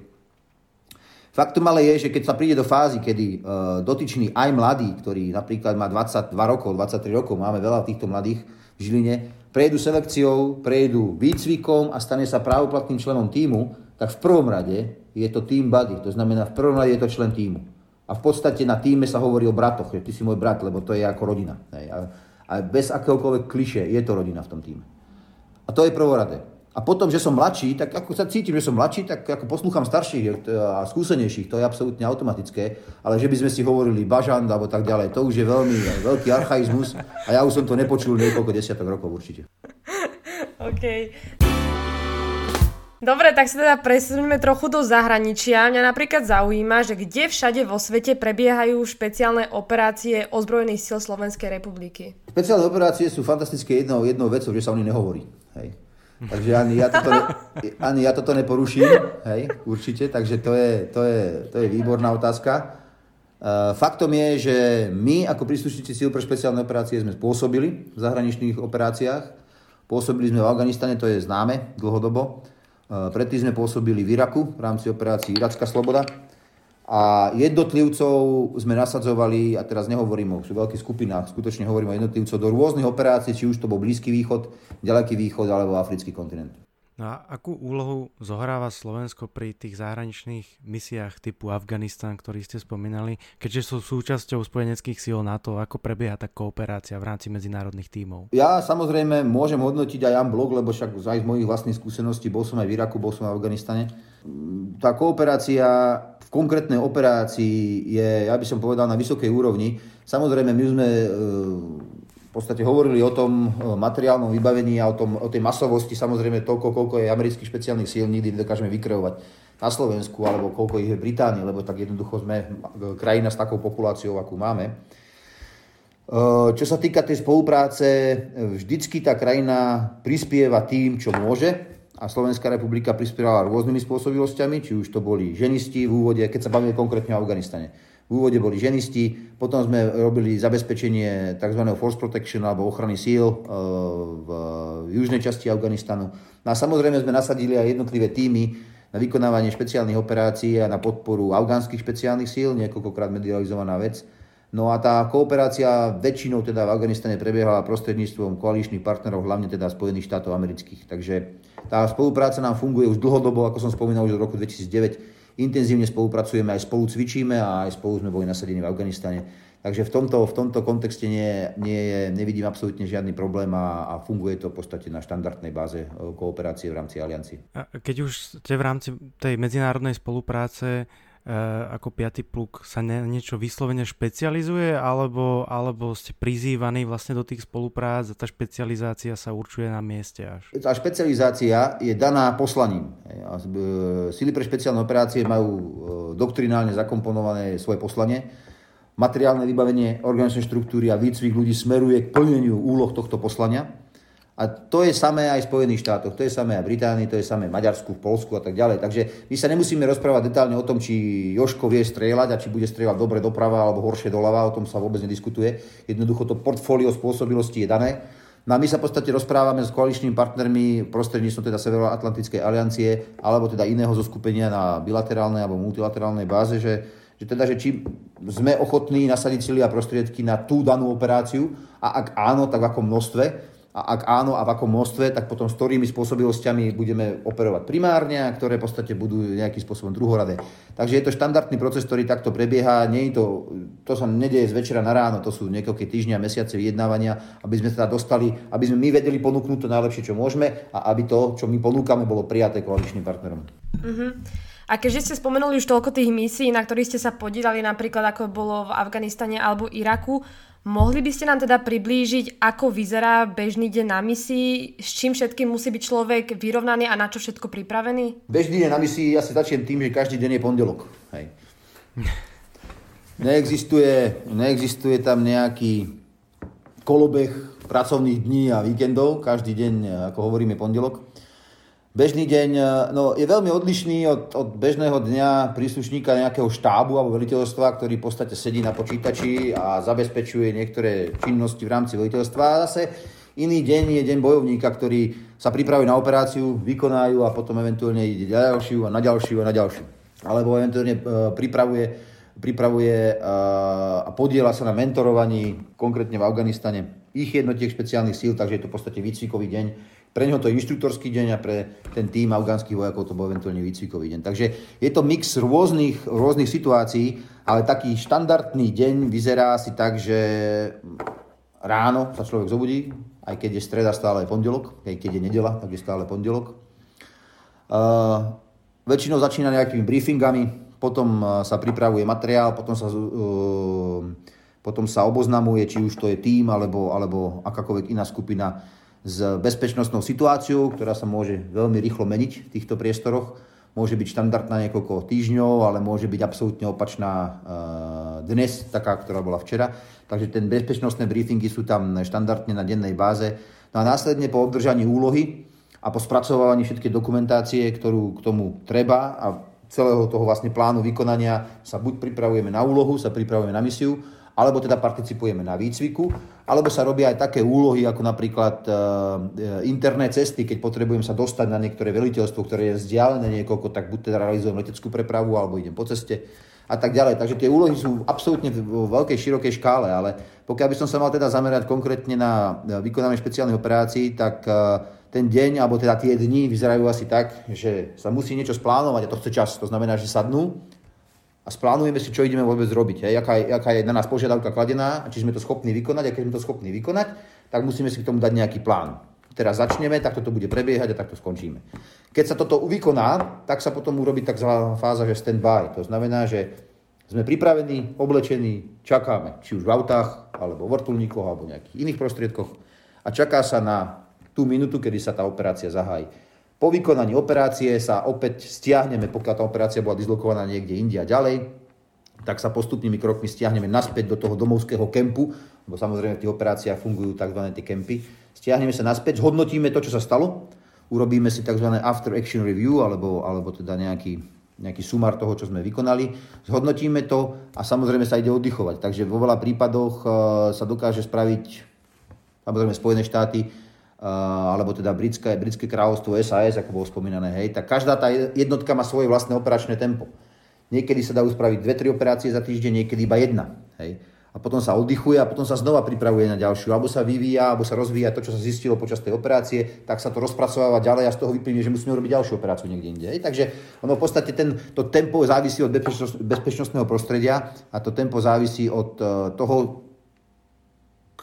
C: Faktom ale je, že keď sa príde do fázy, kedy uh, dotyčný aj mladý, ktorý napríklad má 22 rokov, 23 rokov, máme veľa týchto mladých, Žiline, prejdú selekciou, prejdú výcvikom a stane sa právoplatným členom týmu, tak v prvom rade je to team buddy, to znamená v prvom rade je to člen týmu. A v podstate na týme sa hovorí o bratoch, že ty si môj brat, lebo to je ako rodina. A, a bez akéhokoľvek kliše je to rodina v tom týme. A to je prvoradé. A potom, že som mladší, tak ako sa cítim, že som mladší, tak ako poslúcham starších a skúsenejších, to je absolútne automatické, ale že by sme si hovorili bažant alebo tak ďalej, to už je veľmi veľký archaizmus a ja už som to nepočul niekoľko desiatok rokov určite.
B: OK. Dobre, tak sa teda presuneme trochu do zahraničia. Mňa napríklad zaujíma, že kde všade vo svete prebiehajú špeciálne operácie ozbrojených síl Slovenskej republiky.
C: Špeciálne operácie sú fantastické jednou, jednou vecou, že sa o nich nehovorí. Hej. Takže ani ja toto, ne, ani ja toto neporuším, hej, určite, takže to je, to je, to je výborná otázka. Uh, faktom je, že my ako príslušníci síl pre špeciálne operácie sme spôsobili v zahraničných operáciách. Pôsobili sme v Afganistane, to je známe dlhodobo. Uh, predtým sme pôsobili v Iraku v rámci operácií Iracká sloboda a jednotlivcov sme nasadzovali, a teraz nehovorím o veľkých skupinách, skutočne hovorím o jednotlivcov do rôznych operácií, či už to bol Blízky východ, Ďaleký východ alebo Africký kontinent.
A: No a akú úlohu zohráva Slovensko pri tých zahraničných misiách typu Afganistan, ktorý ste spomínali, keďže sú súčasťou spojeneckých síl NATO, ako prebieha tá kooperácia v rámci medzinárodných tímov?
C: Ja samozrejme môžem hodnotiť aj blog, lebo však aj z mojich vlastných skúseností, bol som aj v Iraku, bol som v Afganistane. Tá kooperácia v konkrétnej operácii je, ja by som povedal, na vysokej úrovni. Samozrejme, my sme e, v podstate hovorili o tom materiálnom vybavení a o, tom, o tej masovosti, samozrejme toľko, koľko je amerických špeciálnych síl, nikdy nedokážeme vykreovať na Slovensku, alebo koľko ich je v Británii, lebo tak jednoducho sme krajina s takou populáciou, akú máme. Čo sa týka tej spolupráce, vždycky tá krajina prispieva tým, čo môže a Slovenská republika prispievala rôznymi spôsobilosťami, či už to boli ženisti v úvode, keď sa bavíme konkrétne o Afganistane v úvode boli ženisti, potom sme robili zabezpečenie tzv. force protection alebo ochrany síl e, v južnej časti Afganistanu. No a samozrejme sme nasadili aj jednotlivé týmy na vykonávanie špeciálnych operácií a na podporu afgánskych špeciálnych síl, niekoľkokrát medializovaná vec. No a tá kooperácia väčšinou teda v Afganistane prebiehala prostredníctvom koaličných partnerov, hlavne teda Spojených štátov amerických. Takže tá spolupráca nám funguje už dlhodobo, ako som spomínal, už od roku 2009 Intenzívne spolupracujeme, aj spolu cvičíme a aj spolu sme boli nasadení v Afganistane. Takže v tomto, v tomto kontexte nie, nie je, nevidím absolútne žiadny problém a, a funguje to v podstate na štandardnej báze kooperácie v rámci aliancie.
A: Keď už ste v rámci tej medzinárodnej spolupráce, E, ako piatý pluk sa ne, niečo vyslovene špecializuje alebo, alebo ste prizývaní vlastne do tých spoluprác a tá špecializácia sa určuje na mieste až?
C: Tá špecializácia je daná poslaním. E, sily pre špeciálne operácie majú e, doktrinálne zakomponované svoje poslanie. Materiálne vybavenie organizačnej štruktúry a výcvik ľudí smeruje k plneniu úloh tohto poslania. A to je samé aj v Spojených štátoch, to je samé aj v Británii, to je samé v Maďarsku, v Polsku a tak ďalej. Takže my sa nemusíme rozprávať detálne o tom, či Joško vie strieľať a či bude strieľať dobre doprava alebo horšie doľava, o tom sa vôbec nediskutuje. Jednoducho to portfólio spôsobilosti je dané. No a my sa v podstate rozprávame s koaličnými partnermi prostredníctvom teda Severoatlantickej aliancie alebo teda iného zoskupenia na bilaterálnej alebo multilaterálnej báze, že, že teda, že či sme ochotní nasadiť sily a prostriedky na tú danú operáciu a ak áno, tak v akom množstve a ak áno a v akom množstve, tak potom s ktorými spôsobilosťami budeme operovať primárne a ktoré v podstate budú nejakým spôsobom druhoradé. Takže je to štandardný proces, ktorý takto prebieha. Nie je to, to sa nedieje z večera na ráno, to sú niekoľké týždňa, mesiace vyjednávania, aby sme teda dostali, aby sme my vedeli ponúknuť to najlepšie, čo môžeme a aby to, čo my ponúkame, bolo prijaté koaličným partnerom.
B: Uh-huh. A keďže ste spomenuli už toľko tých misií, na ktorých ste sa podielali, napríklad ako bolo v Afganistane alebo Iraku, Mohli by ste nám teda priblížiť, ako vyzerá bežný deň na misii, s čím všetkým musí byť človek vyrovnaný a na čo všetko pripravený?
C: Bežný deň na misii, ja si začnem tým, že každý deň je pondelok. Hej. Neexistuje, neexistuje tam nejaký kolobeh pracovných dní a víkendov, každý deň, ako hovoríme, pondelok. Bežný deň e, no, je veľmi odlišný od, od bežného dňa príslušníka nejakého štábu alebo veliteľstva, ktorý v podstate sedí na počítači a zabezpečuje niektoré činnosti v rámci veliteľstva. A zase iný deň je deň bojovníka, ktorý sa pripravuje na operáciu, vykonajú a potom eventuálne ide na ďalšiu a na ďalšiu a na ďalšiu. Alebo eventuálne e, pripravuje, pripravuje e, a podiela sa na mentorovaní, konkrétne v Afganistane, ich jednotiek špeciálnych síl, takže je to v podstate výcvikový deň, pre neho to je inštruktorský deň a pre ten tým afgánskych vojakov to bol eventuálne výcvikový deň. Takže je to mix rôznych, rôznych situácií, ale taký štandardný deň vyzerá asi tak, že ráno sa človek zobudí, aj keď je streda, stále je pondelok, aj keď je nedela, tak je stále pondelok. Uh, väčšinou začína nejakými briefingami, potom sa pripravuje materiál, potom sa, uh, potom sa oboznamuje, či už to je tým, alebo, alebo akákoľvek iná skupina s bezpečnostnou situáciou, ktorá sa môže veľmi rýchlo meniť v týchto priestoroch. Môže byť štandardná niekoľko týždňov, ale môže byť absolútne opačná eh, dnes, taká, ktorá bola včera. Takže ten bezpečnostné briefingy sú tam štandardne na dennej báze. No a následne po obdržaní úlohy a po spracovaní všetkej dokumentácie, ktorú k tomu treba a celého toho vlastne plánu vykonania sa buď pripravujeme na úlohu, sa pripravujeme na misiu, alebo teda participujeme na výcviku, alebo sa robia aj také úlohy, ako napríklad e, interné cesty, keď potrebujem sa dostať na niektoré veliteľstvo, ktoré je vzdialené niekoľko, tak buď teda realizujem leteckú prepravu, alebo idem po ceste a tak ďalej. Takže tie úlohy sú absolútne v veľkej, širokej škále, ale pokiaľ by som sa mal teda zamerať konkrétne na vykonanie špeciálnych operácií, tak ten deň, alebo teda tie dni vyzerajú asi tak, že sa musí niečo splánovať a to chce čas. To znamená, že sadnú a splánujeme si, čo ideme vôbec robiť. Hej, aká, je, aká je na nás požiadavka kladená a či sme to schopní vykonať. A keď sme to schopní vykonať, tak musíme si k tomu dať nejaký plán. Teraz začneme, takto to bude prebiehať a takto skončíme. Keď sa toto vykoná, tak sa potom urobí tzv. fáza, že stand-by. To znamená, že sme pripravení, oblečení, čakáme, či už v autách, alebo v vrtulníkoch, alebo nejakých iných prostriedkoch a čaká sa na tú minútu, kedy sa tá operácia zahájí. Po vykonaní operácie sa opäť stiahneme, pokiaľ tá operácia bola dislokovaná niekde inde a ďalej, tak sa postupnými krokmi stiahneme naspäť do toho domovského kempu, lebo samozrejme v tých operáciách fungujú tzv. tie kempy. Stiahneme sa naspäť, zhodnotíme to, čo sa stalo, urobíme si tzv. after action review, alebo, alebo teda nejaký, nejaký sumár toho, čo sme vykonali, zhodnotíme to a samozrejme sa ide oddychovať. Takže vo veľa prípadoch eh, sa dokáže spraviť, samozrejme Spojené štáty, alebo teda britské, britské kráľovstvo SAS, ako bolo spomínané, hej, tak každá tá jednotka má svoje vlastné operačné tempo. Niekedy sa dajú spraviť dve, tri operácie za týždeň, niekedy iba jedna. Hej. a potom sa oddychuje a potom sa znova pripravuje na ďalšiu, alebo sa vyvíja, alebo sa rozvíja to, čo sa zistilo počas tej operácie, tak sa to rozpracováva ďalej a z toho vyplynie, že musíme robiť ďalšiu operáciu niekde inde. Takže ono v podstate ten, to tempo závisí od bezpečnostného prostredia a to tempo závisí od e, toho,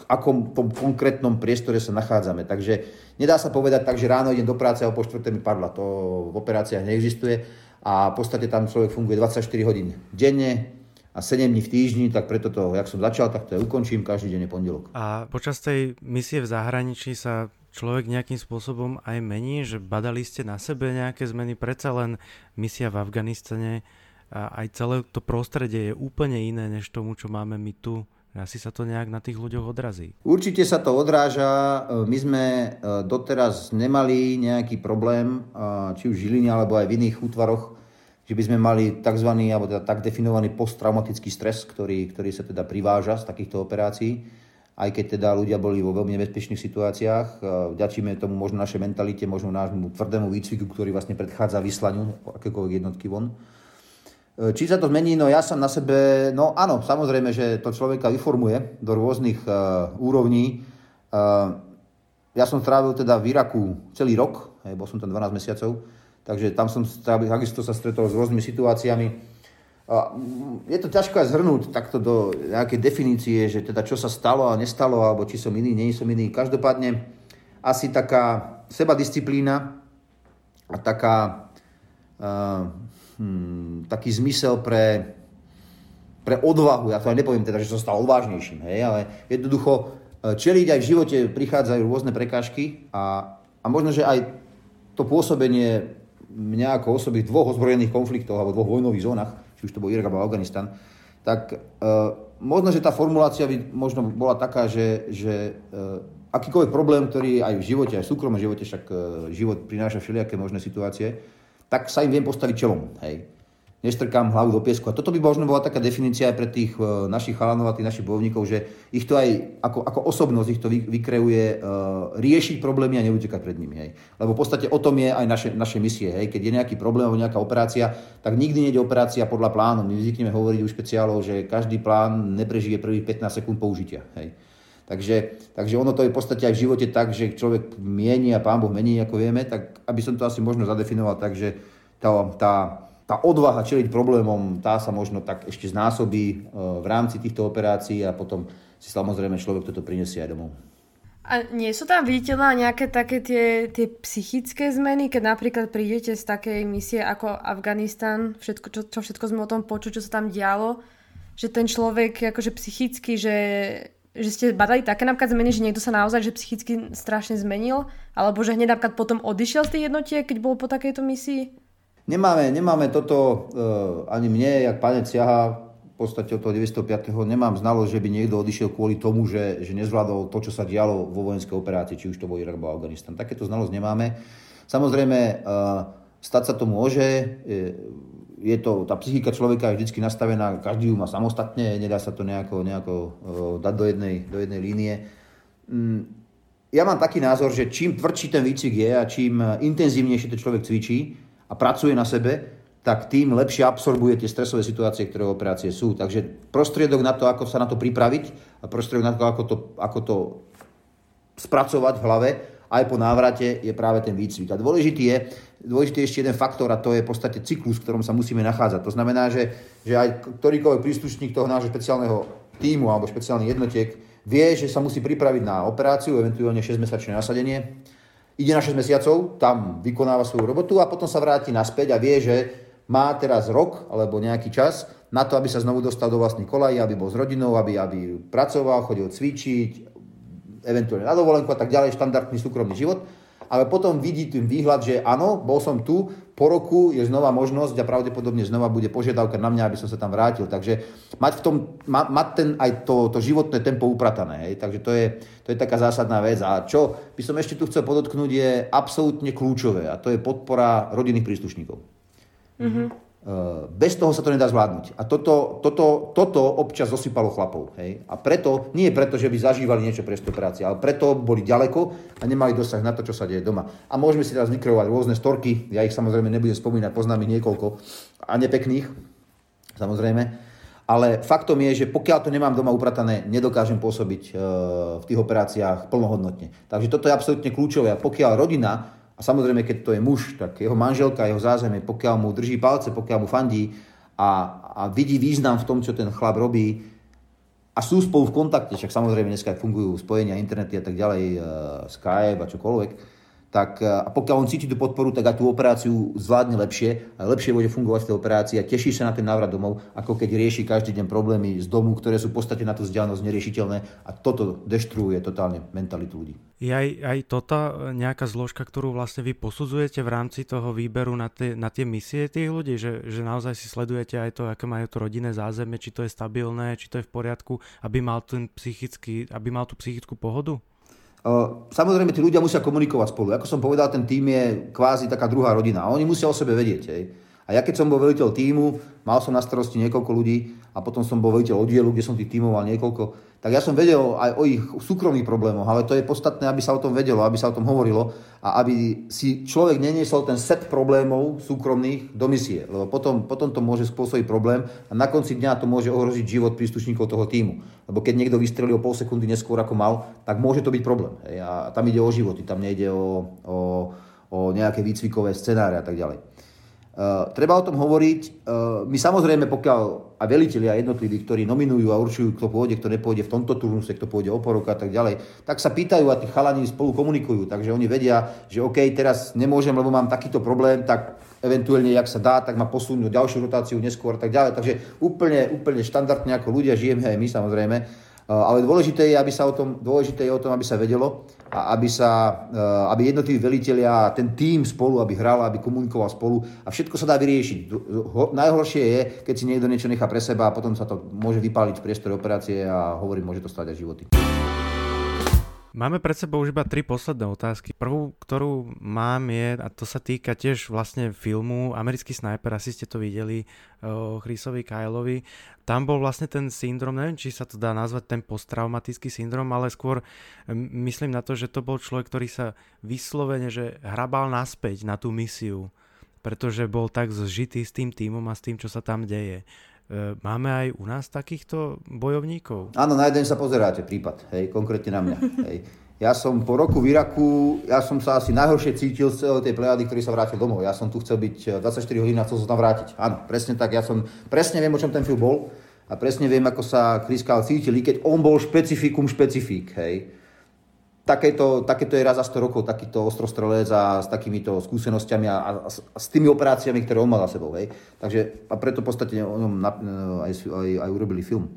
C: akom tom konkrétnom priestore sa nachádzame. Takže nedá sa povedať tak, že ráno idem do práce a po štvrté mi padla. To v operáciách neexistuje a v podstate tam človek funguje 24 hodín denne, a 7 dní v týždni, tak preto to, jak som začal, tak to ja ukončím, každý deň je pondelok.
A: A počas tej misie v zahraničí sa človek nejakým spôsobom aj mení, že badali ste na sebe nejaké zmeny, predsa len misia v Afganistane a aj celé to prostredie je úplne iné než tomu, čo máme my tu. Asi sa to nejak na tých ľuďoch odrazí.
C: Určite sa to odráža. My sme e, doteraz nemali nejaký problém, či už v Žiline alebo aj v iných útvaroch že by sme mali tzv. alebo teda tak definovaný posttraumatický stres, ktorý, ktorý sa teda priváža z takýchto operácií, aj keď teda ľudia boli vo veľmi nebezpečných situáciách. Vďačíme tomu možno našej mentalite, možno nášmu tvrdému výcviku, ktorý vlastne predchádza vyslaniu akékoľvek jednotky von. E, či sa to zmení? No ja som na sebe, no áno, samozrejme, že to človeka vyformuje do rôznych uh, úrovní. Uh, ja som strávil teda v Iraku celý rok, hej, bol som tam 12 mesiacov, Takže tam som takisto sa stretol s rôznymi situáciami. A je to ťažko aj zhrnúť takto do nejakej definície, že teda čo sa stalo a nestalo, alebo či som iný, nie som iný. Každopádne asi taká sebadisciplína a taká, uh, hmm, taký zmysel pre, pre odvahu. Ja to aj nepoviem teda, že som stal odvážnejším, hej, ale jednoducho e, čeliť aj v živote prichádzajú rôzne prekážky a, a možno, že aj to pôsobenie mňa ako osoby v dvoch ozbrojených konfliktoch alebo dvoch vojnových zónach, či už to bol Irak alebo Afganistan, tak uh, možno, že tá formulácia by možno bola taká, že, že uh, akýkoľvek problém, ktorý aj v živote, aj v súkromnom živote, však uh, život prináša všelijaké možné situácie, tak sa im viem postaviť čelom. Hej nestrkám hlavu do piesku. A toto by možno bola taká definícia aj pre tých uh, našich chalanov a tých našich bojovníkov, že ich to aj ako, ako osobnosť ich to vy, vykreuje uh, riešiť problémy a neutekať pred nimi. Hej. Lebo v podstate o tom je aj naše, naše misie. Hej. Keď je nejaký problém alebo nejaká operácia, tak nikdy nejde operácia podľa plánu. My zvykneme hovoriť u špeciálov, že každý plán neprežije prvých 15 sekúnd použitia. Hej. Takže, takže ono to je v podstate aj v živote tak, že človek mieni a pán Boh mení, ako vieme, tak aby som to asi možno zadefinoval tak, že tá, tá tá odvaha čeliť problémom, tá sa možno tak ešte znásobí e, v rámci týchto operácií a potom si samozrejme človek toto prinesie aj domov.
B: A nie sú tam viditeľné nejaké také tie, tie psychické zmeny, keď napríklad prídete z takej misie ako Afganistan, všetko, čo, čo všetko sme o tom počuť, čo sa tam dialo, že ten človek akože psychicky, že, že ste badali také napríklad zmeny, že niekto sa naozaj že psychicky strašne zmenil, alebo že hneď napríklad potom odišiel z tej jednotiek, keď bol po takejto misii?
C: Nemáme, nemáme toto, uh, ani mne, jak pane siaha, v podstate od toho 905. nemám znalosť, že by niekto odišiel kvôli tomu, že, že nezvládol to, čo sa dialo vo vojenskej operácii, či už to bol Irak alebo Afganistan. Takéto znalosť nemáme. Samozrejme, uh, stať sa to môže, je to, tá psychika človeka je vždy nastavená, každý ju má samostatne, nedá sa to nejako, nejako uh, dať do jednej, do jednej línie. Um, ja mám taký názor, že čím tvrdší ten výcvik je a čím intenzívnejšie to človek cvičí, a pracuje na sebe, tak tým lepšie absorbuje tie stresové situácie, ktoré operácie sú. Takže prostriedok na to, ako sa na to pripraviť a prostriedok na to, ako to, ako to spracovať v hlave, aj po návrate je práve ten výcvik. A dôležitý je, dôležitý je ešte jeden faktor a to je v podstate cyklus, v ktorom sa musíme nachádzať. To znamená, že, že aj ktorýkoľvek príslušník toho nášho špeciálneho týmu alebo špeciálnych jednotiek vie, že sa musí pripraviť na operáciu, eventuálne 6-mesačné nasadenie ide na 6 mesiacov, tam vykonáva svoju robotu a potom sa vráti naspäť a vie, že má teraz rok alebo nejaký čas na to, aby sa znovu dostal do vlastných kolají, aby bol s rodinou, aby, aby pracoval, chodil cvičiť, eventuálne na dovolenku a tak ďalej, štandardný súkromný život ale potom vidí ten výhľad, že áno, bol som tu, po roku je znova možnosť a pravdepodobne znova bude požiadavka na mňa, aby som sa tam vrátil. Takže mať, v tom, ma, mať ten, aj to, to životné tempo upratané. Hej? Takže to je, to je taká zásadná vec. A čo by som ešte tu chcel podotknúť je absolútne kľúčové a to je podpora rodinných príslušníkov. Mm-hmm. Eh, bez toho sa to nedá zvládnuť. A toto, toto, toto občas zosypalo chlapov. Hej? A preto, nie preto, že by zažívali niečo pre operácie, ale preto boli ďaleko a nemali dosah na to, čo sa deje doma. A môžeme si teraz vykreovať rôzne storky, ja ich samozrejme nebudem spomínať, poznám ich niekoľko a nepekných, samozrejme. ale faktom je, že pokiaľ to nemám doma upratané, nedokážem pôsobiť v tých operáciách plnohodnotne. Takže toto je absolútne kľúčové. A pokiaľ rodina, a samozrejme, keď to je muž, tak jeho manželka, jeho zázemie, pokiaľ mu drží palce, pokiaľ mu fandí a, a vidí význam v tom, čo ten chlap robí, a sú spolu v kontakte, však samozrejme dneska fungujú spojenia, internety a tak ďalej, Skype a čokoľvek, tak e, a pokiaľ on cíti tú podporu, tak aj tú operáciu zvládne lepšie a lepšie bude fungovať v tej operácii a teší sa na ten návrat domov, ako keď rieši každý deň problémy z domu, ktoré sú v podstate na tú vzdialenosť neriešiteľné a toto deštruuje totálne mentalitu ľudí.
A: Je aj, aj toto nejaká zložka, ktorú vlastne vy posudzujete v rámci toho výberu na tie, na tie misie tých ľudí, že, že naozaj si sledujete aj to, aké majú to rodinné zázemie, či to je stabilné, či to je v poriadku, aby mal, ten psychický, aby mal tú psychickú pohodu?
C: Samozrejme, tí ľudia musia komunikovať spolu. Ako som povedal, ten tým je kvázi taká druhá rodina. Oni musia o sebe vedieť. Hej. A ja keď som bol veliteľ týmu, mal som na starosti niekoľko ľudí a potom som bol veliteľ oddielu, kde som tých tímov mal niekoľko, tak ja som vedel aj o ich súkromných problémoch, ale to je podstatné, aby sa o tom vedelo, aby sa o tom hovorilo a aby si človek neniesol ten set problémov súkromných do misie, lebo potom, potom to môže spôsobiť problém a na konci dňa to môže ohroziť život príslušníkov toho týmu. Lebo keď niekto vystrelí o pol sekundy neskôr ako mal, tak môže to byť problém. A tam ide o životy, tam nejde o, o, o nejaké výcvikové scenáre a tak ďalej. Uh, treba o tom hovoriť. Uh, my samozrejme, pokiaľ a veliteľia jednotliví, ktorí nominujú a určujú, kto pôjde, kto nepôjde v tomto turnuse, kto pôjde o porok a tak ďalej, tak sa pýtajú a tí chalani spolu komunikujú. Takže oni vedia, že OK, teraz nemôžem, lebo mám takýto problém, tak eventuálne, jak sa dá, tak ma posunú ďalšiu rotáciu neskôr a tak ďalej. Takže úplne, úplne štandardne ako ľudia žijeme aj my samozrejme Eh, ale dôležité je, aby sa o tom, dôležité je o tom, aby sa vedelo a aby, sa, eh, aby jednotliví veliteľia, ten tým spolu, aby hral, aby komunikoval spolu a všetko sa dá vyriešiť. Najhoršie je, keď si niekto niečo nechá pre seba a potom sa to môže vypáliť v priestore operácie a hovorím, môže to stať aj životy.
A: Máme pred sebou už iba tri posledné otázky. Prvú, ktorú mám je, a to sa týka tiež vlastne filmu Americký sniper, asi ste to videli o Chrisovi Kyleovi. Tam bol vlastne ten syndrom, neviem, či sa to dá nazvať ten posttraumatický syndrom, ale skôr myslím na to, že to bol človek, ktorý sa vyslovene, že hrabal naspäť na tú misiu, pretože bol tak zžitý s tým týmom a s tým, čo sa tam deje. E, máme aj u nás takýchto bojovníkov?
C: Áno, na jeden sa pozeráte prípad, hej, konkrétne na mňa. Hej. Ja som po roku v Iraku, ja som sa asi najhoršie cítil z celej tej plejady, ktorý sa vrátil domov. Ja som tu chcel byť 24 e, hodín a chcel sa tam vrátiť. Áno, presne tak. Ja som, presne viem, o čom ten film bol a presne viem, ako sa Chris Kyle cítil, keď on bol špecifikum špecifik, hej takéto, takéto je raz za 100 rokov takýto ostrostrelec a s takýmito skúsenosťami a, a, a s tými operáciami, ktoré on mal za sebou. Hej. Takže a preto v podstate o ňom na, aj, aj, aj urobili film.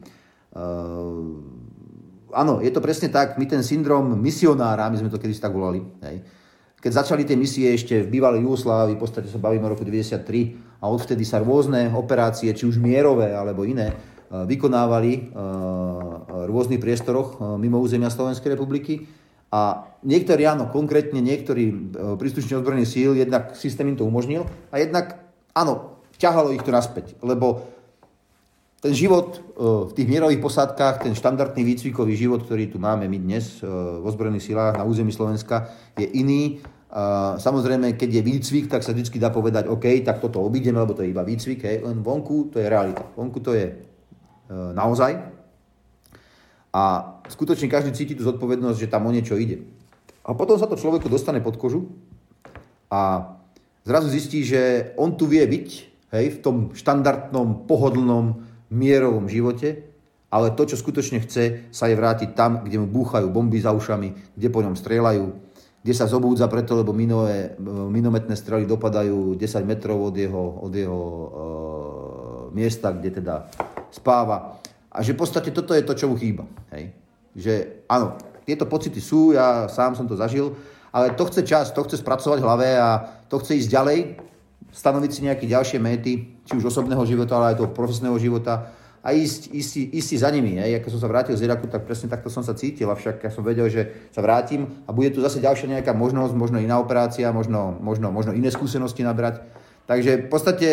C: Uh, áno, je to presne tak. My ten syndrom misionára, my sme to kedy tak volali, hej. keď začali tie misie ešte v bývalej Jugoslávii, v podstate sa bavíme o roku 93 a odvtedy sa rôzne operácie, či už mierové alebo iné, vykonávali v rôznych priestoroch mimo územia Slovenskej republiky a niektorí, áno, konkrétne niektorí e, príslušní odborných síl, jednak systém im to umožnil a jednak, áno, ťahalo ich to naspäť, lebo ten život e, v tých mierových posádkach, ten štandardný výcvikový život, ktorý tu máme my dnes e, v ozbrojených silách na území Slovenska, je iný. Samozrejme, keď je výcvik, tak sa vždy dá povedať, OK, tak toto obídeme, lebo to je iba výcvik, hej. len vonku to je realita. Vonku to je naozaj, a skutočne každý cíti tú zodpovednosť, že tam o niečo ide. A potom sa to človeku dostane pod kožu a zrazu zistí, že on tu vie byť hej, v tom štandardnom, pohodlnom, mierovom živote, ale to, čo skutočne chce, sa je vrátiť tam, kde mu búchajú bomby za ušami, kde po ňom strieľajú, kde sa zobúdza preto, lebo minové, minometné strely dopadajú 10 metrov od jeho, od jeho e, miesta, kde teda spáva. A že v podstate toto je to, čo mu chýba. Hej. Že áno, tieto pocity sú, ja sám som to zažil, ale to chce čas, to chce spracovať v hlave a to chce ísť ďalej, stanoviť si nejaké ďalšie méty, či už osobného života, ale aj toho profesného života a ísť, ísť, ísť za nimi. Hej. Ako som sa vrátil z Iraku, tak presne takto som sa cítil, avšak ja som vedel, že sa vrátim a bude tu zase ďalšia nejaká možnosť, možno iná operácia, možno, možno, možno iné skúsenosti nabrať. Takže v podstate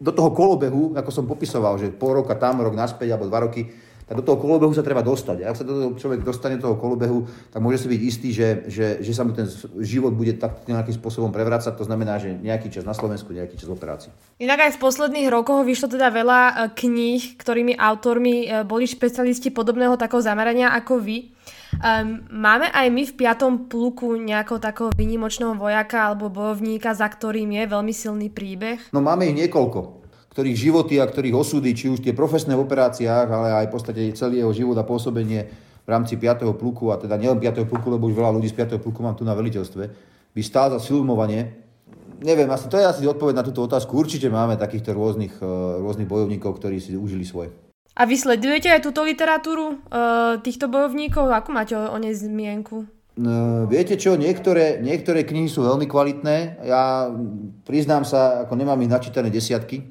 C: do toho kolobehu, ako som popisoval, že pol roka tam, rok naspäť alebo dva roky, tak do toho kolobehu sa treba dostať. A ak sa do toho človek dostane do toho kolobehu, tak môže si byť istý, že, že, že sa mu ten život bude tak nejakým spôsobom prevrácať. To znamená, že nejaký čas na Slovensku, nejaký čas v operácii.
B: Inak aj v posledných rokoch vyšlo teda veľa e, kníh, ktorými autormi e, boli špecialisti podobného takého zamerania ako vy. Um, máme aj my v piatom pluku nejakého takého výnimočného vojaka alebo bojovníka, za ktorým je veľmi silný príbeh?
C: No máme ich niekoľko ktorých životy a ktorých osudy, či už tie profesné v operáciách, ale aj v podstate celý jeho život a pôsobenie v rámci 5. pluku, a teda nielen 5. pluku, lebo už veľa ľudí z 5. pluku mám tu na veliteľstve, by stál za filmovanie. Neviem, asi to je asi odpoveď na túto otázku. Určite máme takýchto rôznych, eh, rôznych bojovníkov, ktorí si užili svoje.
B: A vy sledujete aj túto literatúru uh, týchto bojovníkov? Ako máte o, o nej zmienku?
C: No, viete čo, niektoré, niektoré knihy sú veľmi kvalitné. Ja priznám sa, ako nemám ich načítané desiatky,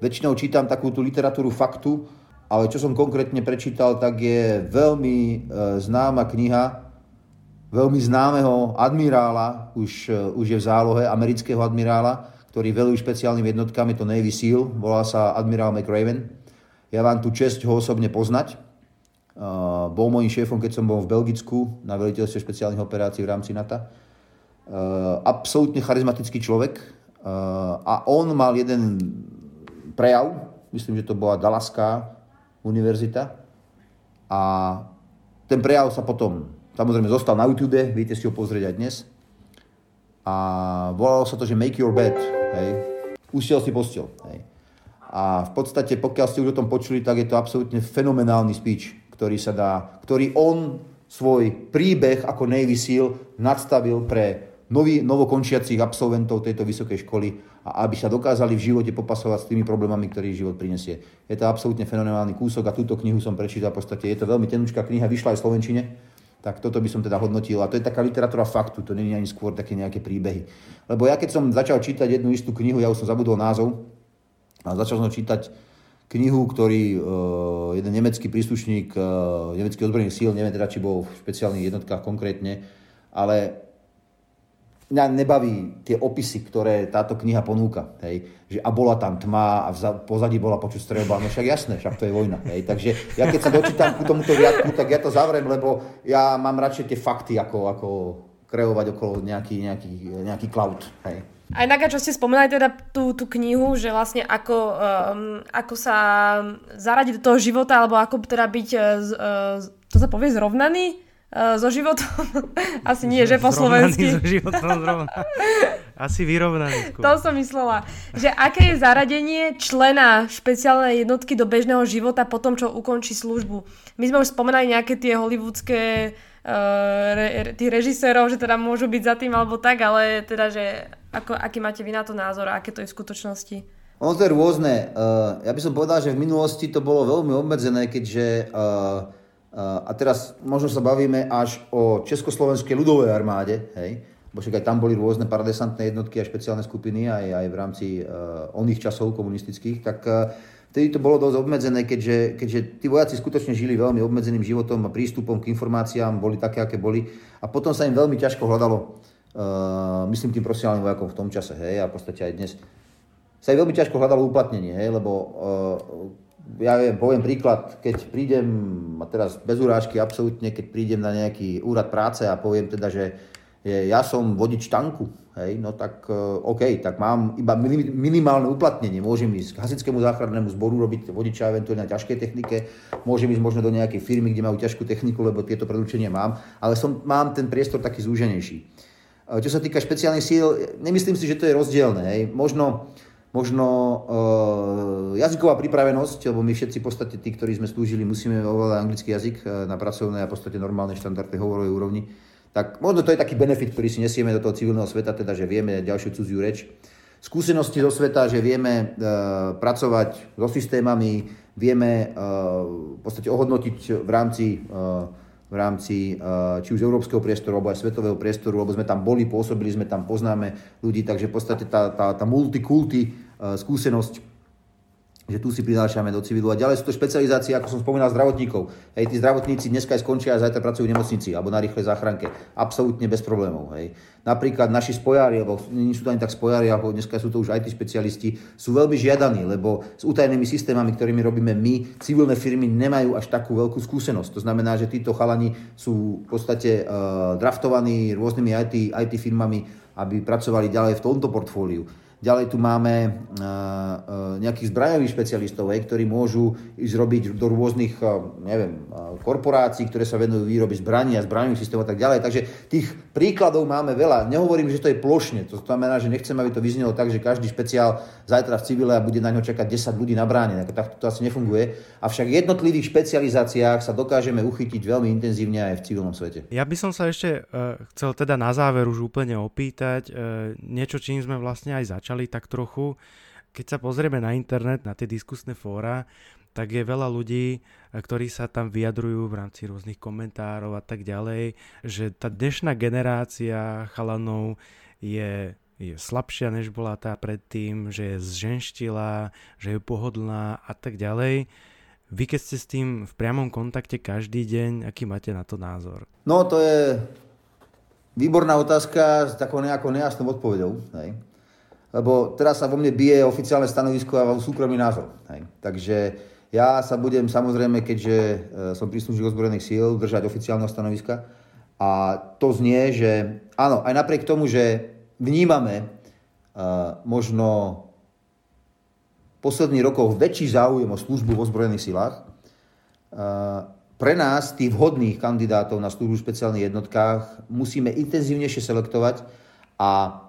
C: Väčšinou čítam takú tú literatúru faktu, ale čo som konkrétne prečítal, tak je veľmi e, známa kniha veľmi známeho admirála, už, e, už je v zálohe, amerického admirála, ktorý veluje špeciálnymi jednotkami, to Navy SEAL, volá sa admirál McRaven. Ja vám tu čest ho osobne poznať. Uh, bol môjim šéfom, keď som bol v Belgicku na veliteľstve špeciálnych operácií v rámci NATO. Absolútne charizmatický človek a on mal jeden prejav, myslím, že to bola Dallaská univerzita. A ten prejav sa potom, samozrejme, zostal na YouTube, viete si ho pozrieť aj dnes. A volalo sa to, že make your bed, hej. Ušiel si postel, hej. A v podstate, pokiaľ ste už o tom počuli, tak je to absolútne fenomenálny speech, ktorý sa dá, ktorý on svoj príbeh ako Navy SEAL nadstavil pre nový, novokončiacich absolventov tejto vysokej školy a aby sa dokázali v živote popasovať s tými problémami, ktorý život prinesie. Je to absolútne fenomenálny kúsok a túto knihu som prečítal v podstate. Je to veľmi tenučká kniha, vyšla aj v Slovenčine, tak toto by som teda hodnotil. A to je taká literatúra faktu, to je ani skôr také nejaké príbehy. Lebo ja keď som začal čítať jednu istú knihu, ja už som zabudol názov, a začal som čítať knihu, ktorý uh, jeden nemecký príslušník uh, nemeckých ozbrojených síl, neviem teda, či bol v špeciálnych jednotkách konkrétne, ale mňa nebaví tie opisy, ktoré táto kniha ponúka. Hej. Že a bola tam tma a v pozadí bola počuť strelba. No však jasné, však to je vojna. Hej. Takže ja keď sa dočítam ku tomuto riadku, tak ja to zavrem, lebo ja mám radšej tie fakty, ako, ako kreovať okolo nejaký, nejaký, nejaký cloud. Hej.
B: Aj na čo ste spomenali teda tú, tú knihu, že vlastne ako, um, ako sa zaradiť do toho života, alebo ako teda byť, uh, to sa povie, zrovnaný so životom? *laughs* Asi nie, že po slovensky.
A: so životom zrovna. Asi vyrovnaný skôr.
B: To som myslela. Že aké je zaradenie člena špeciálnej jednotky do bežného života po tom, čo ukončí službu? My sme už spomenali nejaké tie hollywoodske uh, re, tých režisérov, že teda môžu byť za tým alebo tak, ale teda, že ako, aký máte vy na to názor a aké to je v skutočnosti?
C: Ono to je rôzne. Uh, ja by som povedal, že v minulosti to bolo veľmi obmedzené, keďže uh, a teraz možno sa bavíme až o Československej ľudovej armáde, hej, bo však aj tam boli rôzne paradesantné jednotky a špeciálne skupiny aj, aj v rámci uh, oných časov komunistických, tak uh, vtedy to bolo dosť obmedzené, keďže, keďže tí vojaci skutočne žili veľmi obmedzeným životom a prístupom k informáciám, boli také, aké boli. A potom sa im veľmi ťažko hľadalo, uh, myslím tým profesionálnym vojakom v tom čase, hej, a v podstate aj dnes, sa im veľmi ťažko hľadalo uplatnenie, hej, lebo uh, ja viem, poviem príklad, keď prídem, a teraz bez urážky absolútne, keď prídem na nejaký úrad práce a poviem teda, že ja som vodič tanku, hej, no tak uh, OK, tak mám iba minimálne uplatnenie. Môžem ísť k hasickému záchrannému zboru, robiť vodiča eventuálne na ťažkej technike, môžem ísť možno do nejakej firmy, kde majú ťažkú techniku, lebo tieto predurčenia mám, ale som, mám ten priestor taký zúženejší. Uh, čo sa týka špeciálnych síl, nemyslím si, že to je rozdielne. Hej. Možno možno uh, jazyková pripravenosť, lebo my všetci v podstate tí, ktorí sme slúžili, musíme ovládať anglický jazyk uh, na pracovnej a v podstate normálnej štandardnej hovorovej úrovni. Tak možno to je taký benefit, ktorý si nesieme do toho civilného sveta, teda že vieme ďalšiu cudziu reč. Skúsenosti zo sveta, že vieme uh, pracovať so systémami, vieme uh, v podstate ohodnotiť v rámci uh, v rámci či už európskeho priestoru alebo aj svetového priestoru, lebo sme tam boli, pôsobili sme tam, poznáme ľudí, takže v podstate tá, tá, tá multikulty skúsenosť že tu si prinášame do civilu. A ďalej sú to špecializácie, ako som spomínal, zdravotníkov. Hej, tí zdravotníci dneska aj skončia a zajtra pracujú v nemocnici alebo na rýchlej záchranke. Absolútne bez problémov. Hej. Napríklad naši spojári, alebo nie sú to ani tak spojári, ako dneska sú to už IT špecialisti, sú veľmi žiadaní, lebo s utajenými systémami, ktorými robíme my, civilné firmy nemajú až takú veľkú skúsenosť. To znamená, že títo chalani sú v podstate uh, draftovaní rôznymi IT, IT firmami, aby pracovali ďalej v tomto portfóliu. Ďalej tu máme uh, uh, nejakých zbraňových špecialistov, ktorí môžu ísť robiť do rôznych, uh, neviem, korporácií, ktoré sa venujú výroby zbraní a zbraňových systémov a tak ďalej. Takže tých príkladov máme veľa. Nehovorím, že to je plošne. To znamená, že nechcem, aby to vyznelo tak, že každý špeciál zajtra v civile a bude na ňo čakať 10 ľudí na bráne. Tak to asi nefunguje. Avšak v jednotlivých špecializáciách sa dokážeme uchytiť veľmi intenzívne aj v civilnom svete.
A: Ja by som sa ešte chcel teda na záver už úplne opýtať niečo, čím sme vlastne aj začali začali tak trochu. Keď sa pozrieme na internet, na tie diskusné fóra, tak je veľa ľudí, ktorí sa tam vyjadrujú v rámci rôznych komentárov a tak ďalej, že tá dnešná generácia chalanov je, je slabšia, než bola tá predtým, že je zženštila, že je pohodlná a tak ďalej. Vy keď ste s tým v priamom kontakte každý deň, aký máte na to názor?
C: No to je výborná otázka s takou nejakou nejasnou odpovedou. Hej lebo teraz sa vo mne bije oficiálne stanovisko a súkromný názor. Hej. Takže ja sa budem samozrejme, keďže e, som príslušník ozbrojených síl, držať oficiálneho stanoviska. A to znie, že áno, aj napriek tomu, že vnímame uh, možno posledných rokov väčší záujem o službu v ozbrojených silách, uh, pre nás, tých vhodných kandidátov na službu v špeciálnych jednotkách, musíme intenzívnejšie selektovať a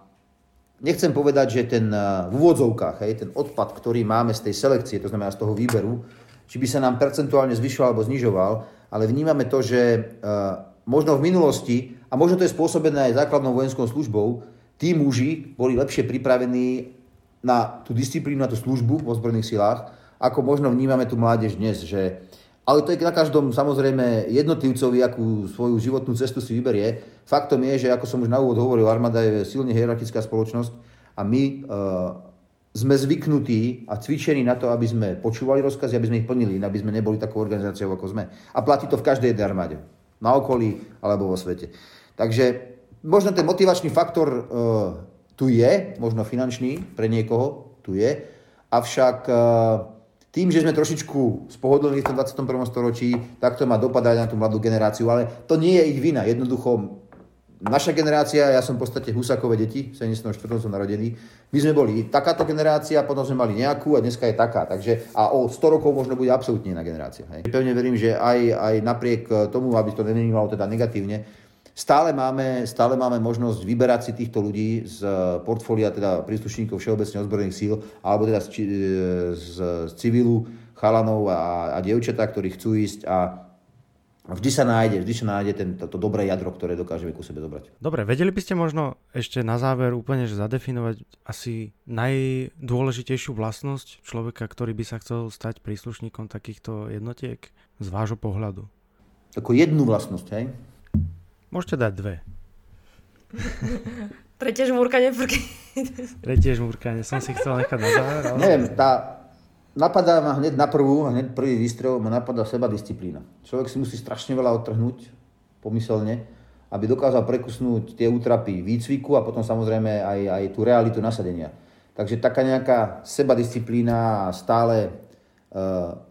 C: nechcem povedať, že ten eh, v úvodzovkách, hej, ten odpad, ktorý máme z tej selekcie, to znamená z toho výberu, či by sa nám percentuálne zvyšoval alebo znižoval, ale vnímame to, že uh, možno v minulosti, a možno to je spôsobené aj základnou vojenskou službou, tí muži boli lepšie pripravení na tú disciplínu, na tú službu v ozbrojených silách, ako možno vnímame tu mládež dnes, že ale to je na každom samozrejme jednotlivcovi, akú svoju životnú cestu si vyberie. Faktom je, že ako som už na úvod hovoril, armáda je silne hierarchická spoločnosť a my uh, sme zvyknutí a cvičení na to, aby sme počúvali rozkazy, aby sme ich plnili, aby sme neboli takou organizáciou, ako sme. A platí to v každej jednej armáde. Na okolí alebo vo svete. Takže možno ten motivačný faktor uh, tu je, možno finančný pre niekoho tu je, avšak uh, tým, že sme trošičku spohodlní v tom 21. storočí, tak to má dopadať na tú mladú generáciu, ale to nie je ich vina. Jednoducho, naša generácia, ja som v podstate Husakové deti, v 74. som narodený, my sme boli takáto generácia, potom sme mali nejakú a dneska je taká. Takže, a o 100 rokov možno bude absolútne iná generácia. Hej. Pevne verím, že aj, aj napriek tomu, aby to nevnímalo teda negatívne, Stále máme, stále máme možnosť vyberať si týchto ľudí z portfólia teda príslušníkov Všeobecne ozbrojených síl alebo teda z, z, z civilu, chalanov a, a dievčatá, ktorí chcú ísť a vždy sa nájde, vždy sa nájde ten, to, to dobré jadro, ktoré dokážeme ku sebe zobrať.
A: Dobre, vedeli by ste možno ešte na záver úplne že zadefinovať asi najdôležitejšiu vlastnosť človeka, ktorý by sa chcel stať príslušníkom takýchto jednotiek z vášho pohľadu?
C: Ako jednu vlastnosť, hej?
A: Môžete dať dve. *laughs*
B: Tretie žmúrkanie, prky.
A: Tretie žmúrkanie, som si chcel nechať na záver. Ale...
C: Neviem, tá, napadá ma hneď na prvú, hneď prvý výstrel ma napadá seba disciplína. Človek si musí strašne veľa odtrhnúť, pomyselne, aby dokázal prekusnúť tie útrapy výcviku a potom samozrejme aj, aj tú realitu nasadenia. Takže taká nejaká sebadisciplína a stále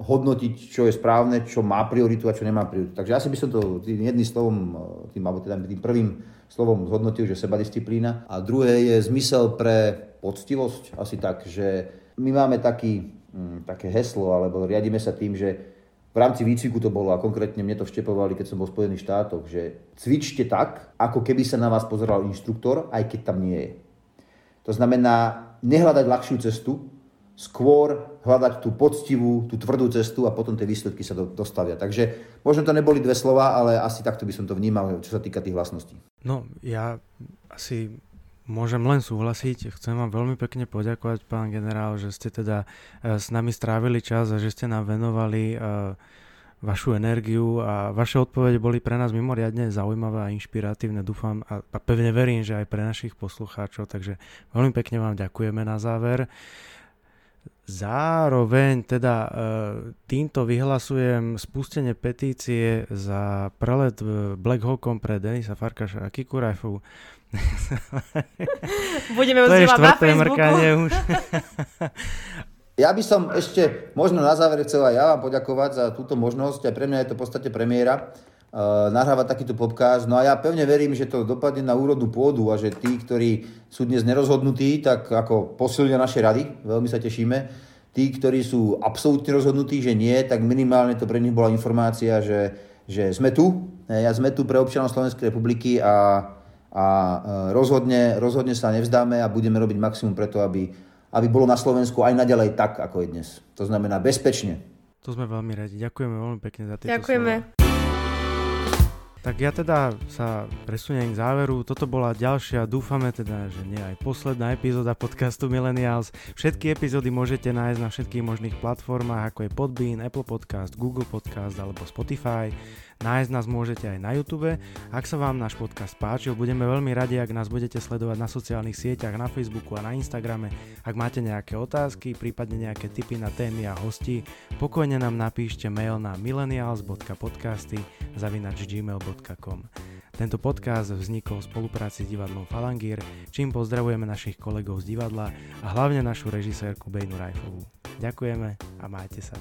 C: hodnotiť, čo je správne, čo má prioritu a čo nemá prioritu. Takže asi by som to tým jedným slovom, eh, tým, alebo teda tým prvým slovom zhodnotil, že seba disciplína. A druhé je zmysel pre poctivosť. Asi tak, že my máme taký, hm, také heslo, alebo riadíme sa tým, že v rámci výcviku to bolo a konkrétne mne to vštepovali, keď som bol v Spojených štátoch, že cvičte tak, ako keby sa na vás pozeral inštruktor, aj keď tam nie je. To znamená nehľadať ľahšiu cestu, skôr hľadať tú poctivú, tú tvrdú cestu a potom tie výsledky sa do, dostavia. Takže možno to neboli dve slova, ale asi takto by som to vnímal, čo sa týka tých vlastností.
A: No, ja asi môžem len súhlasiť. Chcem vám veľmi pekne poďakovať, pán generál, že ste teda e, s nami strávili čas a že ste nám venovali e, vašu energiu a vaše odpovede boli pre nás mimoriadne zaujímavé a inšpiratívne. Dúfam a pevne verím, že aj pre našich poslucháčov. Takže veľmi pekne vám ďakujeme na záver. Zároveň teda e, týmto vyhlasujem spustenie petície za prelet Black Hawkom pre Denisa Farkaša a Kiku Rajfovu. *laughs*
B: Budeme
A: to je štvrté
B: mrkanie
A: už. *laughs*
C: Ja by som ešte možno na záver chcel aj ja vám poďakovať za túto možnosť a pre mňa je to v podstate premiéra nahrávať takýto podcast. No a ja pevne verím, že to dopadne na úrodnú pôdu a že tí, ktorí sú dnes nerozhodnutí, tak ako posilnia naše rady, veľmi sa tešíme. Tí, ktorí sú absolútne rozhodnutí, že nie, tak minimálne to pre nich bola informácia, že, že sme tu. Ja sme tu pre občanov Slovenskej republiky a, a e, rozhodne, rozhodne sa nevzdáme a budeme robiť maximum preto, aby aby bolo na Slovensku aj naďalej tak, ako je dnes. To znamená bezpečne.
A: To sme veľmi radi. Ďakujeme veľmi pekne za tieto
B: Ďakujeme.
A: Slova. Tak ja teda sa presuniem k záveru. Toto bola ďalšia, dúfame teda, že nie aj posledná epizóda podcastu Millennials. Všetky epizódy môžete nájsť na všetkých možných platformách, ako je Podbean, Apple Podcast, Google Podcast alebo Spotify. Nájsť nás môžete aj na YouTube. Ak sa vám náš podcast páčil, budeme veľmi radi, ak nás budete sledovať na sociálnych sieťach, na Facebooku a na Instagrame. Ak máte nejaké otázky, prípadne nejaké tipy na témy a hosti, pokojne nám napíšte mail na millennials.podcasty gmail.com. Tento podcast vznikol v spolupráci s divadlom Falangír, čím pozdravujeme našich kolegov z divadla a hlavne našu režisérku Bejnu Rajfovú. Ďakujeme a majte sa.